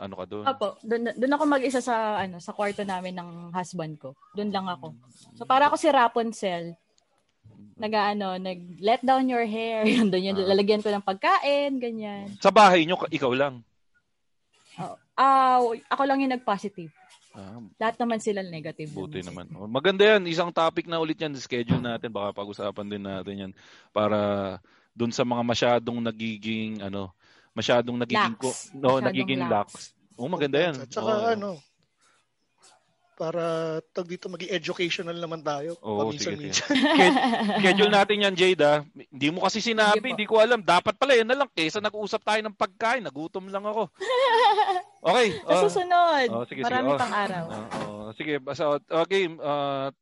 ano ka doon? Apo, doon doon ako mag-isa sa ano sa kwarto namin ng husband ko. Doon lang ako. So para ako si Rapunzel. Nag-ano, nag let down your hair. Yun doon yung Ah. lalagyan ko ng pagkain, ganyan. Sa bahay nyo, ka- ikaw lang. Ah, ako lang yung nag-positive. Ah, Lahat naman sila negative. Buti sir. naman. Oh, Maganda yan. Isang topic na ulit yan. Schedule natin. Baka pag-usapan din natin yan. Para dun sa mga masyadong nagiging, ano, masyadong nagiging, Lax. ko- no, Masyadong nagiging lax. lax. Oh, maganda yan. At saka Oo. ano, para tag dito maging educational naman tayo. Oo, sige, paminsan-minsan. Sched- Schedule natin yan, Jade, ah. Hindi mo kasi sinabi, Sige hindi ko alam. Dapat pala, yan na lang. Kesa nag-uusap tayo ng pagkain, nagutom lang ako. Okay. Sa oh. susunod, Oh, sige, sige. marami Oh. pang araw. Oo, sige, basta okay, uh,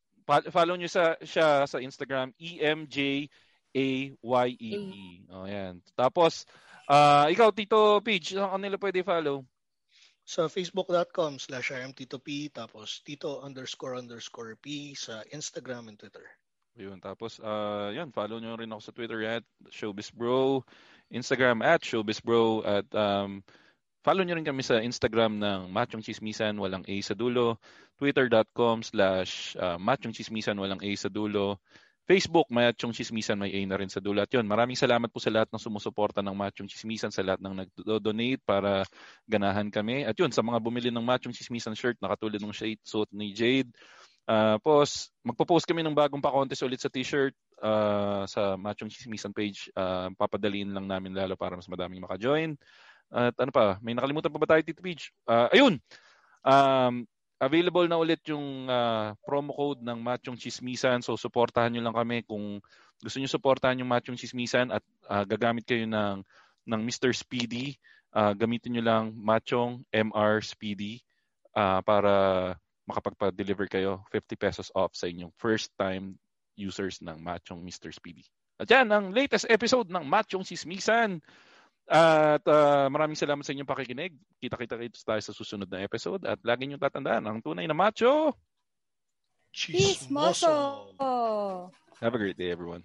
follow niyo sa siya sa Instagram E EMJ-A-Y-E-E. Oh, yan. Tapos ah ikaw Tito Page, saan kanila pwede follow? sa facebook.com slash rmtito.p tapos tito underscore underscore p sa Instagram and Twitter. Yun, tapos ah yan, follow niyo rin ako sa Twitter at showbizbro, Instagram at showbizbro at um follow niyo rin kami sa Instagram ng Machong Chismisan, walang A sa dulo, twitter.com slash ah, Machong Chismisan, walang A sa dulo, Facebook, Machong Chismisan, may A na rin sa dulo. At yun, maraming salamat po sa lahat ng sumusuporta ng Machong Chismisan, sa lahat ng nag-donate para ganahan kami. At yun, sa mga bumili ng Machong Chismisan shirt, nakatulad ng shade suit ni Jade, Uh, pos, magpo-post kami ng bagong pa-contest ulit sa t-shirt uh, sa Machong Chismisan page. Uh, papadaliin lang namin lalo para mas madaming maka-join. At ano pa, may nakalimutan pa ba tayo Tito Page? Uh, ayun! Um, available na ulit yung uh, promo code ng Machong Chismisan. So, supportahan nyo lang kami kung gusto nyo supportahan yung Machong Chismisan at uh, gagamit kayo ng, ng Mr. Speedy. Uh, gamitin nyo lang Machong MR Speedy uh, para makapagpa-deliver kayo 50 pesos off sa inyong first time users ng Machong Mr. Speedy. At yan ang latest episode ng Machong Sismisan. At uh, maraming salamat sa inyong pakikinig. Kita-kita kayo tayo sa susunod na episode. At lagi niyong tatandaan, ang tunay na macho. Chismoso! Have a great day, everyone.